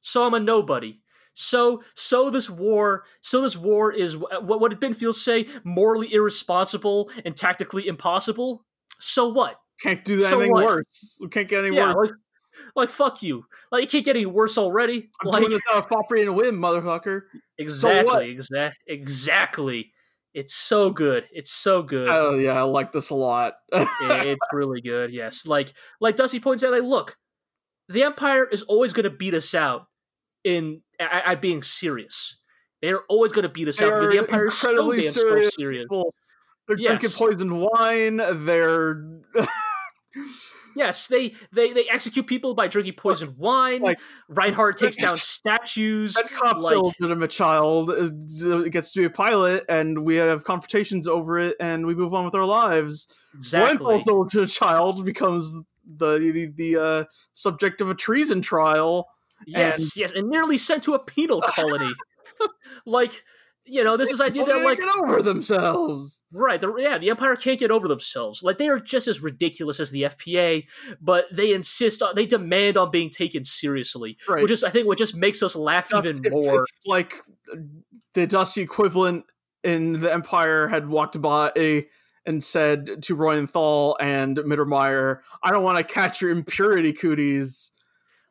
so I'm a nobody. So so this war so this war is what what did Binfield say? Morally irresponsible and tactically impossible. So what? Can't do So anything what? worse. We can't get any yeah, worse. like like fuck you. Like it can't get any worse already. I'm like doing this out of operating a whim, motherfucker. exactly, exactly, exactly. It's so good. It's so good. Oh yeah, I like this a lot. It- it's really good. Yes, like like Dusty points out, like look, the Empire is always going to beat us out in at, at being serious. They're always going to beat us They out because the Empire is so incredibly damn serious so serious. people. They're drinking poisoned wine. They're Yes, they they they execute people by drinking poisoned wine. like- Reinhardt takes down statues. that cop's like- illegitimate child is, gets to be a pilot, and we have confrontations over it, and we move on with our lives. Exactly. Wenfeld's illegitimate child becomes the the, the uh, subject of a treason trial. Yes, yes, and nearly sent to a penal colony. like, you know, this is idea that like get over themselves. Right, the, yeah, the Empire can't get over themselves. Like they are just as ridiculous as the FPA, but they insist on, they demand on being taken seriously, Right. which is, I think, what just makes us laugh even If- more. if, like the Dusty equivalent in the Empire had walked by and said to Reuenthal and Mittermeier, "I don't want to catch your impurity cooties."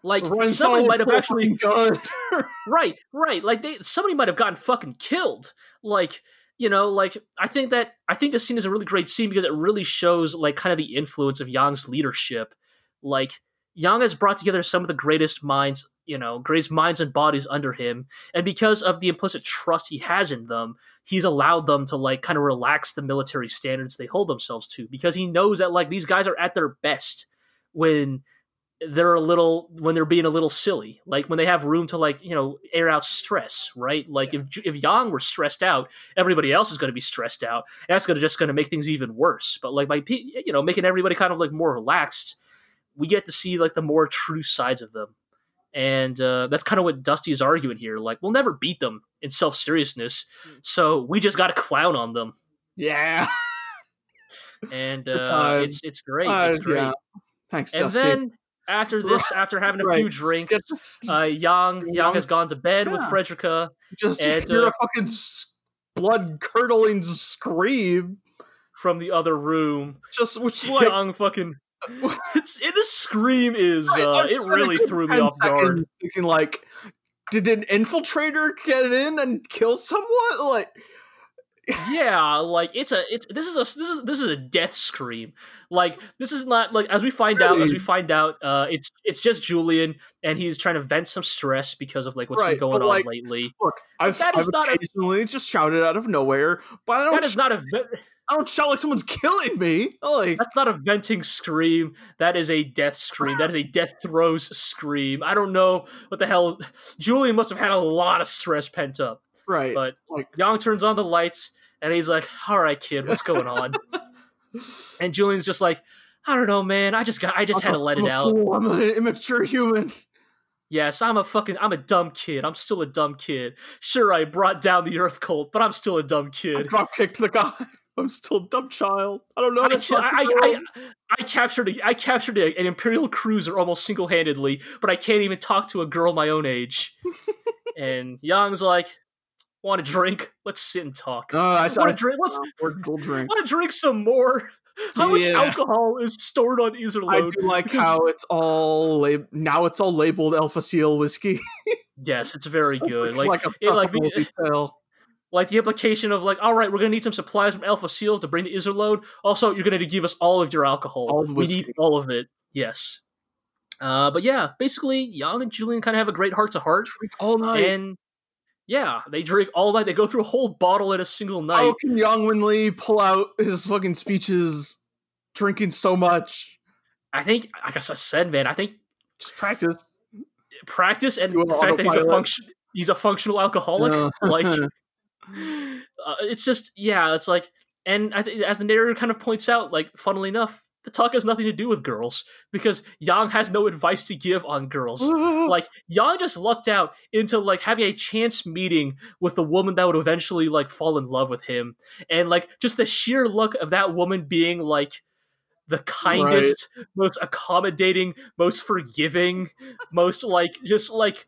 Like Reuenthal somebody might have actually, gun. right, right, like they, somebody might have gotten fucking killed. Like you know, like I think that I think this scene is a really great scene because it really shows like kind of the influence of Yang's leadership. Like Yang has brought together some of the greatest minds, you know, greatest minds and bodies under him, and because of the implicit trust he has in them, he's allowed them to like kind of relax the military standards they hold themselves to because he knows that like these guys are at their best when they're a little when they're being a little silly like when they have room to like you know air out stress right like yeah. if if yang were stressed out everybody else is going to be stressed out that's going to just going to make things even worse but like by you know making everybody kind of like more relaxed we get to see like the more true sides of them and uh, that's kind of what dusty is arguing here like we'll never beat them in self-seriousness hmm. so we just got to clown on them yeah and uh, it's it's great it's great yeah. Thanks, and Dusty. then after this, after having a right. few drinks, uh, Yang Yang has gone to bed yeah. with Frederica. Just and, hear uh, a fucking blood curdling scream from the other room. Just which like Yang fucking. it's it, the scream is uh, it really threw me off guard. Thinking like, did an infiltrator get in and kill someone? Like yeah, like it's a it's this is a this is this is a death scream. Like this is not like as we find really? out as we find out uh it's it's just Julian and he's trying to vent some stress because of like what's right, been going on like, lately. Look, I've, that is I've not occasionally a, just shouted out of nowhere, but I don't That is not a I don't shout like someone's killing me. Like that's not a venting scream. That is a death scream. That is a death throes scream. I don't know what the hell. Julian must have had a lot of stress pent up. Right. But like Yang turns on the lights and he's like, "All right, kid, what's going on?" and Julian's just like, "I don't know, man. I just got, I just I'm had to let it out. Fool. I'm an immature human." Yes, I'm a fucking, I'm a dumb kid. I'm still a dumb kid. Sure, I brought down the Earth cult, but I'm still a dumb kid. drop kicked the guy. I'm still a dumb child. I don't know. I, I, I, I, captured a, I captured a, an Imperial cruiser almost single handedly, but I can't even talk to a girl my own age. and Young's like, want to drink? Let's sit and talk. Oh, I want a drink. Let's we'll drink. Want to drink some more? How yeah. much alcohol is stored on Iserlohn? I do like how it's all lab- now it's all labeled El Facil whiskey. yes, it's very good. like, like, it, like, like the implication of like, all right, we're gonna need some supplies from El Facil to bring to Iserlohn. Also, you're gonna give us all of your alcohol. All we need all of it. Yes. Uh, but yeah, basically, Yang and Julian kind of have a great heart to heart. all night. And yeah, they drink all night. They go through a whole bottle in a single night. How can Yang Wen Li pull out his fucking speeches drinking so much? I think, like I said, man, I think just practice, practice, and the fact that he's a function, he's a functional alcoholic. Yeah. like, uh, it's just, yeah, it's like, and I think as the narrator kind of points out, like, funnily enough, the talk has nothing to do with girls because Yang has no advice to give on girls. like Yang just lucked out into like having a chance meeting with a woman that would eventually like fall in love with him, and like just the sheer luck of that woman being like the kindest, right. most accommodating, most forgiving, most like just like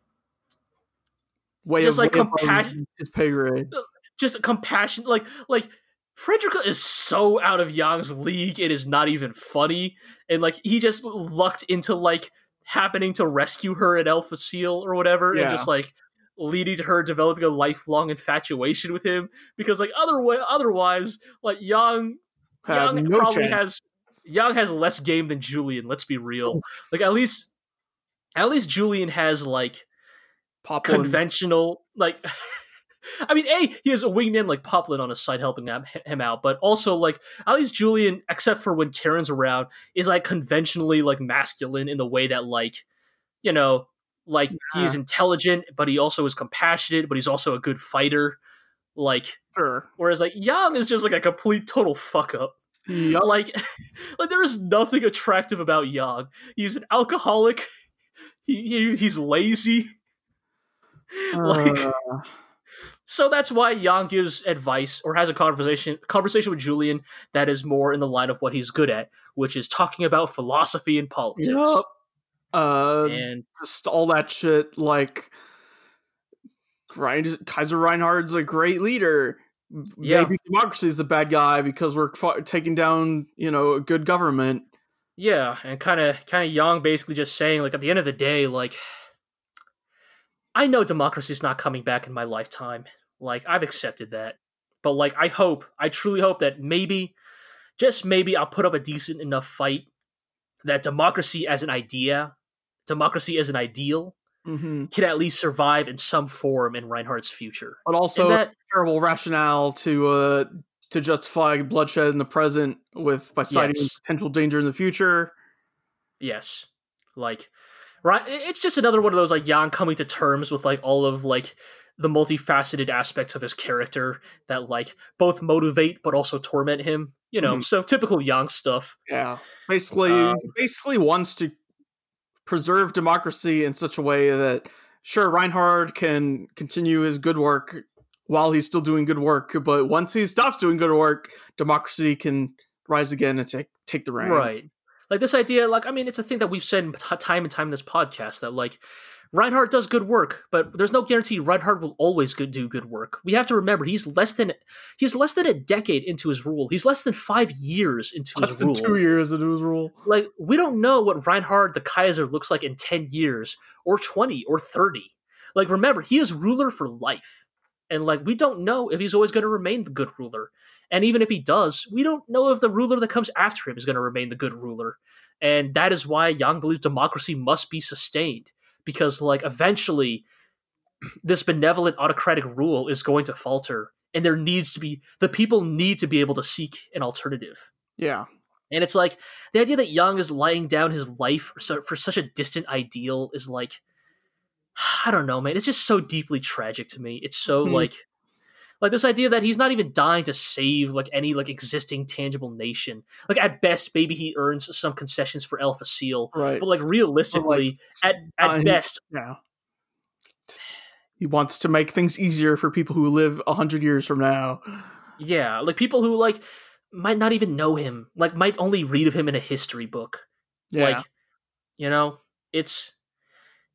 way just of, like compassion pay grade. Uh, just compassion, like like Frederica is so out of Yang's league, it is not even funny. And like he just lucked into like happening to rescue her at El Facil or whatever, yeah. and just like leading to her developing a lifelong infatuation with him. Because like other otherwise, like Yang Yang no probably chance. has Yang has less game than Julian. Let's be real. like at least at least Julian has like Pop conventional like I mean, a he has a wingman like Poplin on his side helping him, out, but also like at least Julian, except for when Karen's around, is like conventionally like masculine in the way that like you know like yeah. he's intelligent, but he also is compassionate, but he's also a good fighter. Like, sure. whereas like Yang is just like a complete total fuck up. Yep. Like, like there is nothing attractive about Yang. He's an alcoholic. He, he he's lazy. Uh. like so that's why Yang gives advice or has a conversation conversation with Julian that is more in the line of what he's good at, which is talking about philosophy and politics. Yep. Uh, and just all that shit. Like, Kaiser Reinhardt's a great leader. Yeah. Maybe democracy is the bad guy because we're taking down, you know, a good government. Yeah, and kind of, kind of Yang basically just saying, like, at the end of the day, like, I know democracy is not coming back in my lifetime. Like I've accepted that. But like I hope, I truly hope that maybe just maybe I'll put up a decent enough fight that democracy as an idea democracy as an ideal hmm can at least survive in some form in Reinhardt's future. But also that terrible rationale to uh to justify bloodshed in the present with by citing Yes. potential danger in the future. Yes. Like right it's just another one of those like Jan coming to terms with like all of like the multifaceted aspects of his character that like both motivate but also torment him. You know, Mhm. so typical Yang stuff. Yeah. Basically Um, basically wants to preserve democracy in such a way that sure Reinhard can continue his good work while he's still doing good work, but once he stops doing good work, democracy can rise again and take take the reins. Right. Like this idea, like I mean, it's a thing that we've said time and time in this podcast that like Reinhard does good work, but there's no guarantee Reinhard will always do good work. We have to remember he's less than he's less than a decade into his rule. He's less than five years into Less his than rule. two years into his rule. Like we don't know what Reinhard the Kaiser looks like in ten years, or twenty, or thirty. Like remember, he is ruler for life, and like we don't know if he's always going to remain the good ruler. And even if he does, we don't know if the ruler that comes after him is going to remain the good ruler. And that is why Yang believes democracy must be sustained because, like, eventually, this benevolent autocratic rule is going to falter, and there needs to be the people need to be able to seek an alternative. Yeah. And it's like the idea that Yang is laying down his life for, for such a distant ideal is like, I don't know, man. It's just so deeply tragic to me. It's so Mhm. like, like this idea that he's not even dying to save like any like existing tangible nation. Like at best, maybe he earns some concessions for El Facil, Right. but like realistically, at at uh, best, Yeah. He wants to make things easier for people who live a hundred years from now. yeah, like people who like might not even know him, like might only read of him in a history book. Yeah. like you know it's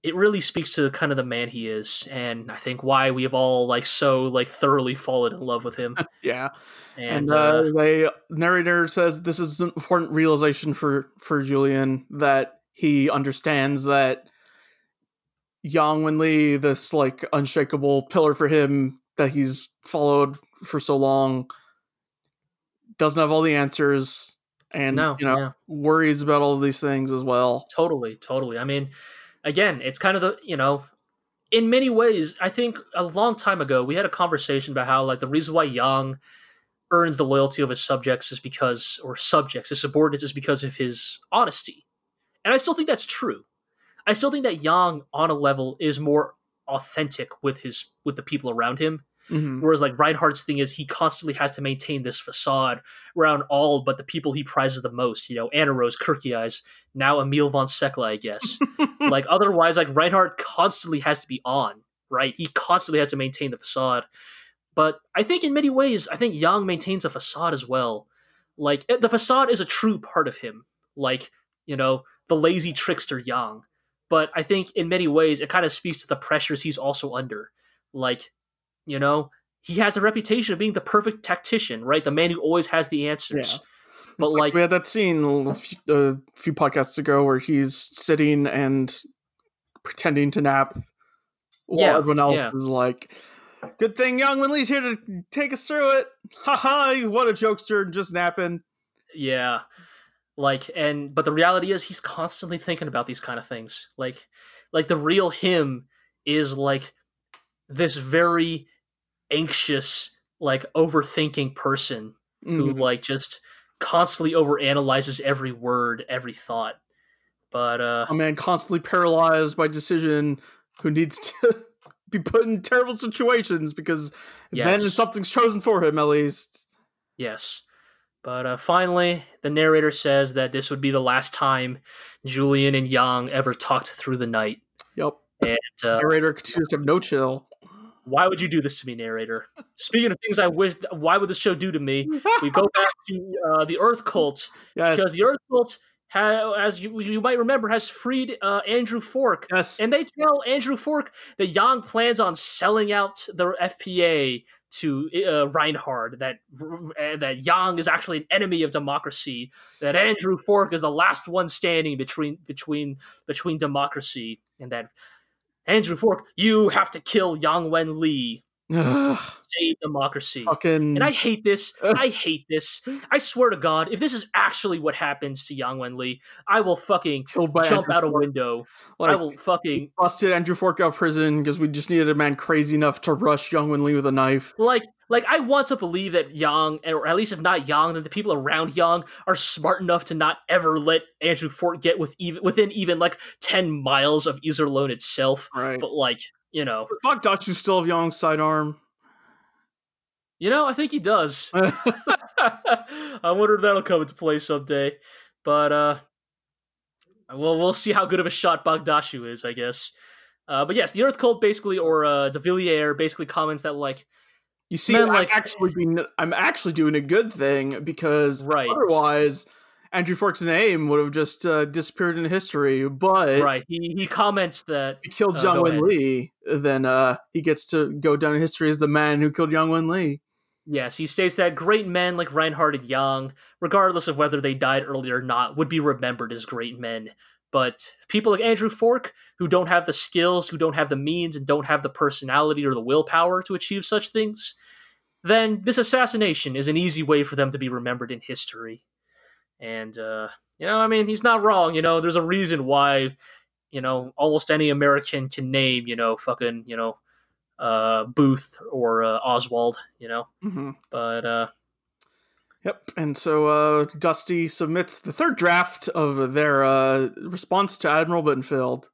it really speaks to the kind of the man he is and i think why we have all like so like thoroughly fallen in love with him yeah. and, And, uh, uh, they narrator says this is an important realization for for Julian that he understands that Yang Wen Li, this like unshakable pillar for him that he's followed for so long, doesn't have all the answers, and no you know yeah worries about all of these things as well. totally totally i mean again it's kind of the you know in many ways i think a long time ago we had a conversation about how like the reason why yang earns the loyalty of his subjects is because or subjects his subordinates is because of his honesty. And i still think that's true. I still think that yang on a level is more authentic with his with the people around him Mhm. Whereas like Reinhard's thing is he constantly has to maintain this facade around all but the people he prizes the most. You know, Annerose, Kirky Eyes, now Emil von Selle, I guess. like otherwise, like Reinhard constantly has to be on, right? He constantly has to maintain the facade. But I think in many ways, I think Yang maintains a facade as well. Like the facade is a true part of him. Like, you know, the lazy trickster Yang. But I think in many ways it kind of speaks to the pressures he's also under. Like, you know, he has a reputation of being the perfect tactician, right? The man who always has the answers. Yeah. But It's like, we had that scene a few, a few podcasts ago where he's sitting and pretending to nap while Yeah, everyone else yeah. is like, "Good thing Yang Wen Li's here to take us through it." Ha ha! What a jokester, just napping. Yeah. Like and but the reality is he's constantly thinking about these kind of things. Like like the real him is like this very anxious like overthinking person who Mhm. like just constantly overanalyzes every word, every thought. But uh A man constantly paralyzed by decision who needs to be put in terrible situations because then Yes. something's chosen for him at least. yes. But uh finally the narrator says that this would be the last time Julian and Yang ever talked through the night. Yep. And uh, Narrator continues to have no chill. Why would you do this to me, narrator? Speaking of things I wish, why would this show do to me? We go back to uh, the Earth Cult yes. because the Earth Cult, ha- as you, you might remember, has freed uh, Andrew Fork, Yes. and they tell Andrew Fork that Yang plans on selling out the FPA to uh, Reinhard. That uh, that Yang is actually an enemy of democracy. That Andrew Fork is the last one standing between between between democracy, and that Andrew Fork, you have to kill Yang Wen Li. Ugh, Save democracy. fucking. And I hate this. Ugh. I hate this. I swear to God, if this is actually what happens to Yang Wen Li, I will fucking jump Andrew out a Fork. window. I Like, will fucking busted Andrew Fork out of prison because we just needed a man crazy enough to rush Yang Wen Li with a knife. like like I want to believe that Yang, or at least if not Yang, that the people around Yang are smart enough to not ever let Andrew Fork get with even within even like ten miles of Iserlohn itself. Right. But like you know, Fuck Dachu still have Yang's sidearm. you know, I think he does. I wonder if that'll come into play someday. But uh well we'll see how good of a shot Bagdashu is, I guess. Uh, but yes, the Earth Cult basically, or uh, de Villiers basically comments that like, You see, Man, I'm like- actually being, I'm actually doing a good thing because Right. otherwise, Andrew Fork's name would have just uh, disappeared into history. But right? He he comments that he kills Uh, Yang Wen. Li, then uh, he gets to go down in history as the man who killed Yang Wen Li. yes, he states that great men like Reinhard and Yang, regardless of whether they died early or not, would be remembered as great men. But people like Andrew Fork, who don't have the skills, who don't have the means, and don't have the personality or the willpower to achieve such things, then this assassination is an easy way for them to be remembered in history. And, uh, you know, I mean, he's not wrong. You know, there's a reason why, you know, almost any American can name, you know, fucking, you know, uh, Booth or uh, Oswald, you know. Mm-hmm. But, uh, Yep. And so uh, Dusty submits the third draft of their uh, response to Admiral Bittenfeld.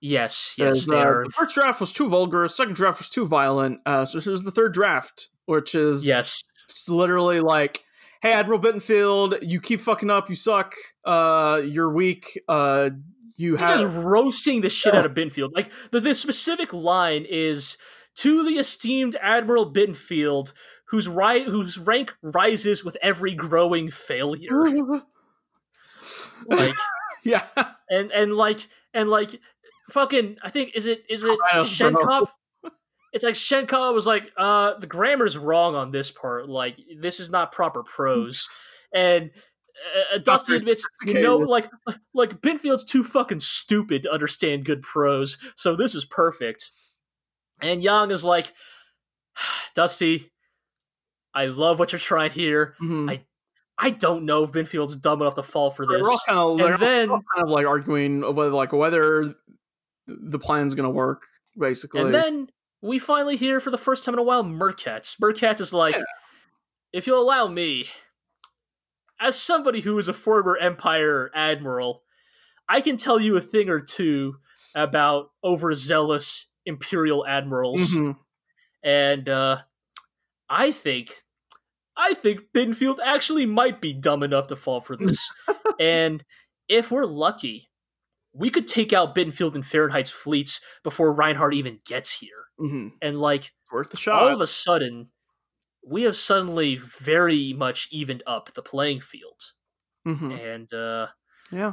yes, yes, As, they uh, are. The first draft was too vulgar. Second draft was too violent. Uh, so here's the third draft, which is Yes, literally like, "Hey, Admiral Bittenfeld, you keep fucking up. You suck. Uh, you're weak. Uh, you have." just roasting the shit out of Binfield. Like the, the specific line is to the esteemed Admiral Binfield, whose ri- whose rank rises with every growing failure. Like yeah. and and like and like fucking I think is it is it. Schenkopp? It's like Schenkopp was like, uh, the grammar's wrong on this part. Like this is not proper prose. And uh, Dusty very admits, you know, like like Binfield's too fucking stupid to understand good prose, so this is perfect. And Yang is like, Dusty, I love what you're trying here. Mhm. I- I don't know if Binfield's dumb enough to fall for this. They're all kind of And then kind of like arguing whether like whether the plan's gonna work. Basically, and then we finally hear for the first time in a while Merkatz. Merkatz is like, Yeah. if you'll allow me, as somebody who is a former Empire admiral, I can tell you a thing or two about overzealous Imperial admirals, Mhm. and uh, I think, I think Binfield actually might be dumb enough to fall for this, and if we're lucky. We could take out Binfield and Fahrenheit's fleets before Reinhard even gets here Mhm. and like worth the shot. all of a sudden we have suddenly very much evened up the playing field Mhm. and uh Yeah.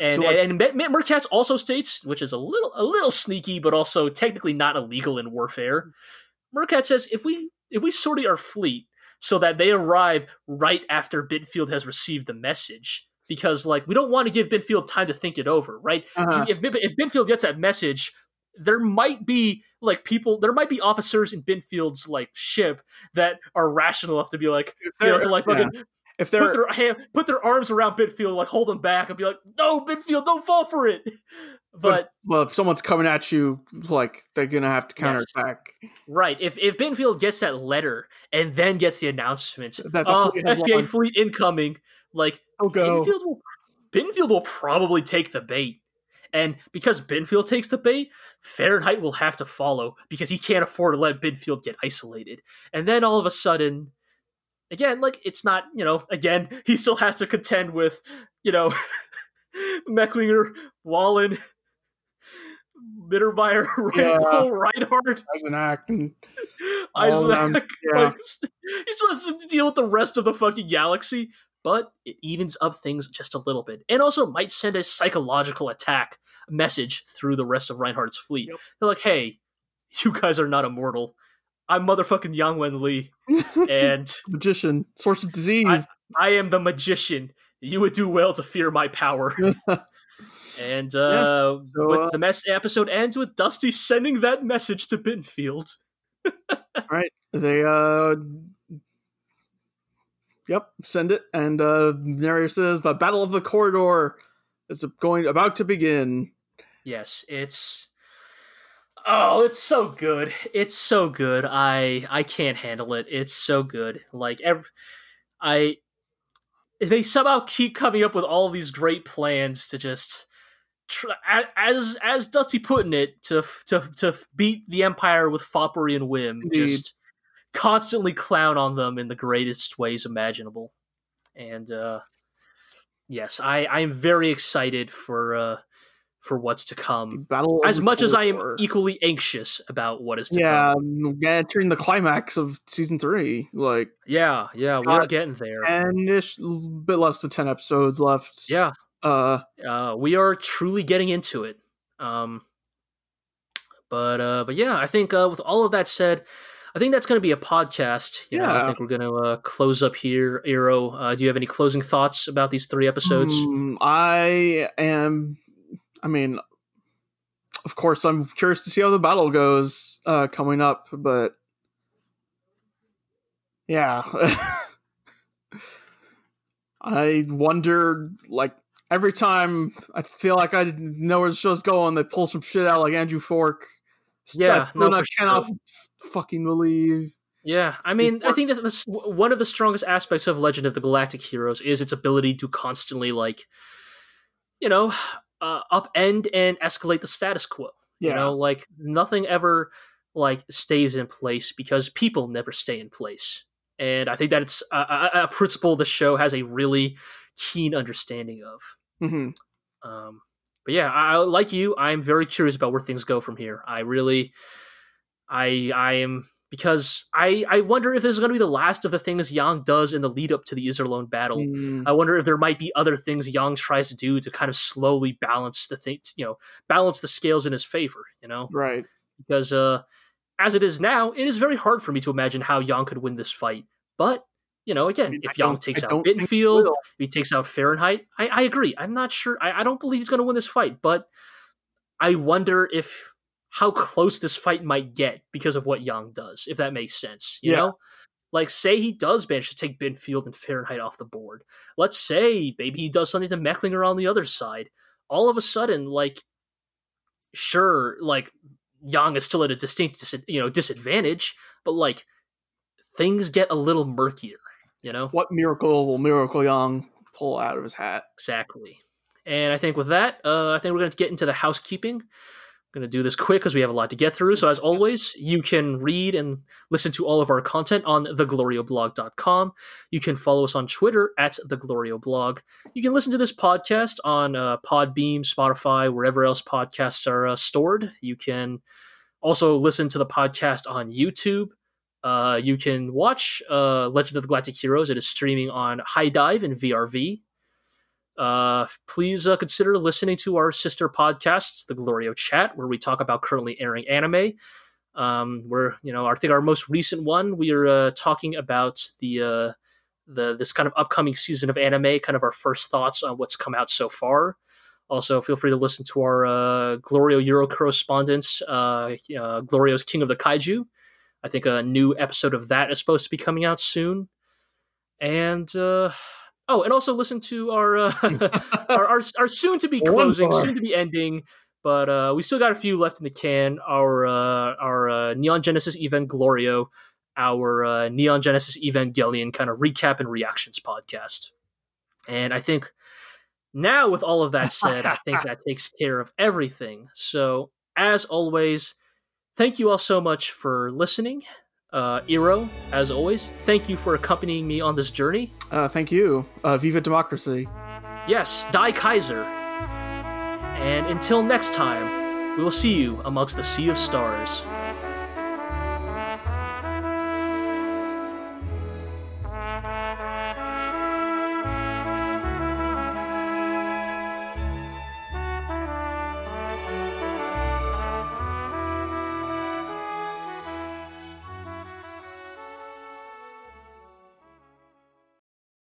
and So, like- and, and Merkatz also states which is a little a little sneaky but also technically not illegal in warfare Merkatz says if we if we sortie our fleet so that they arrive right after Bitfield has received the message because like we don't want to give Bitfield time to think it over right Uh-huh. if if Binfield gets that message, there might be like people, there might be officers in Binfield's like ship that are rational enough to be like, If you know, to like yeah. fucking if put they're put their hand, put their arms around Binfield, like hold them back, and be like, no, Binfield, don't fall for it. but if, well, if someone's coming at you, like they're gonna have to Yes. counterattack. right, if if Binfield gets that letter and then gets the announcement, That uh, fleet incoming, like go. Binfield will Binfield will probably take the bait. And because Binfield takes the bait, Fahrenheit will have to follow because he can't afford to let Binfield get isolated. And then all of a sudden, again, like it's not, you know, again, he still has to contend with, you know, Mecklinger, Wahlen, Mittermeier, Reinhold, Reinhard, as an act. And, All of them, Eisenach. yeah. Like, he still has to deal with the rest of the fucking galaxy, but it evens up things just a little bit, and also might send a psychological attack message through the rest of Reinhard's fleet. Yep. They're like, "Hey, you guys are not immortal. I'm motherfucking Yang Wen Li, and magician, source of disease. I am the magician. You would do well to fear my power." And uh, so, with uh, the mess episode ends with Dusty sending that message to Binfield. right. They uh Yep, send it. And uh narrator says the Battle of the Corridor is going about to begin. Yes, it's Oh, it's so good. It's so good. I I can't handle it. It's so good. Like every I they somehow keep coming up with all these great plans to just as as Dusty putting it to to to beat the Empire with foppery and whim. Indeed. Just constantly clown on them in the greatest ways imaginable. And uh yes, I I am very excited for uh for what's to come. Battle As much as I am Corridor. equally anxious about what is to yeah, come. um, entering the climax of season three. Like Yeah, yeah, we are getting there. and ish bit less than ten episodes left. Yeah, Uh uh, we are truly getting into it. Um, but uh, but yeah, I think uh, with all of that said, I think that's going to be a podcast. You know, I think we're going to uh, close up here. Iro, uh, do you have any closing thoughts about these three episodes? mm, I am I mean of course I'm curious to see how the battle goes uh coming up, but yeah. I wonder like every time I feel like I know where the show's going, they pull some shit out like Andrew Fork. Yeah, no, I cannot sure. Fucking believe. Yeah, I mean, I think that this, one of the strongest aspects of Legend of the Galactic Heroes is its ability to constantly, like, you know, uh, upend and escalate the status quo. Yeah. You know, like nothing ever like stays in place because people never stay in place. And I think that it's a, a, principle the show has a really keen understanding of. hmm Um, but yeah, I, I- like you, I'm very curious about where things go from here. I really, I, I am because I, I wonder if this is going to be the last of the things Yang does in the lead up to the Iserlohn battle. Mm, I wonder if there might be other things Yang tries to do to kind of slowly balance the things, you know, balance the scales in his favor. You know, right. because uh, as it is now, it is very hard for me to imagine how Yang could win this fight. But you know, again, mean, if I Yang takes I out don't think he Bittenfeld, if he takes out Fahrenheit, I, I agree. I'm not sure. I, I don't believe he's going to win this fight, but I wonder if how close this fight might get because of what Yang does, if that makes sense. You Yeah. know, like say he does manage to take Binfield and Fahrenheit off the board. Let's say maybe he does something to Mecklinger on the other side. All of a sudden, like, sure, like Yang is still at a distinct, dis- you know, disadvantage, but like things get a little murkier. You know, What miracle will Miracle Yang pull out of his hat? Exactly. And I think with that, uh, I think we're going to get into the housekeeping. Going to do this quick because we have a lot to get through. So, as always, you can read and listen to all of our content on theglorioblog.com. You can follow us on Twitter at theglorioblog. You can listen to this podcast on uh, Podbean, Spotify, wherever else podcasts are uh, stored. You can also listen to the podcast on YouTube. Uh, you can watch uh, Legend of the Galactic Heroes. It is streaming on HIDIVE and VRV. Uh, please uh, consider listening to our sister podcasts, the Glorio Chat, where we talk about currently airing anime. Um, where you know, I think our most recent one, we are uh, talking about the uh, the this kind of upcoming season of anime, kind of our first thoughts on what's come out so far. Also, feel free to listen to our uh, Glorio Euro correspondence, uh, uh, Glorio's King of the Kaiju. I think a new episode of that is supposed to be coming out soon. And uh, oh, and also listen to our uh, our, our, our soon to be closing, soon to be ending, but uh, we still got a few left in the can. Our uh, our uh, Neon Genesis Event Glorio, our uh, Neon Genesis Evangelion kind of recap and reactions podcast. And I think now, with all of that said, I think that takes care of everything. So, as always, thank you all so much for listening. Uh, Iro, as always, thank you for accompanying me on this journey. Uh, thank you. Uh, Viva Democracy. Yes, Die Kaiser. And until next time, we will see you amongst the sea of stars.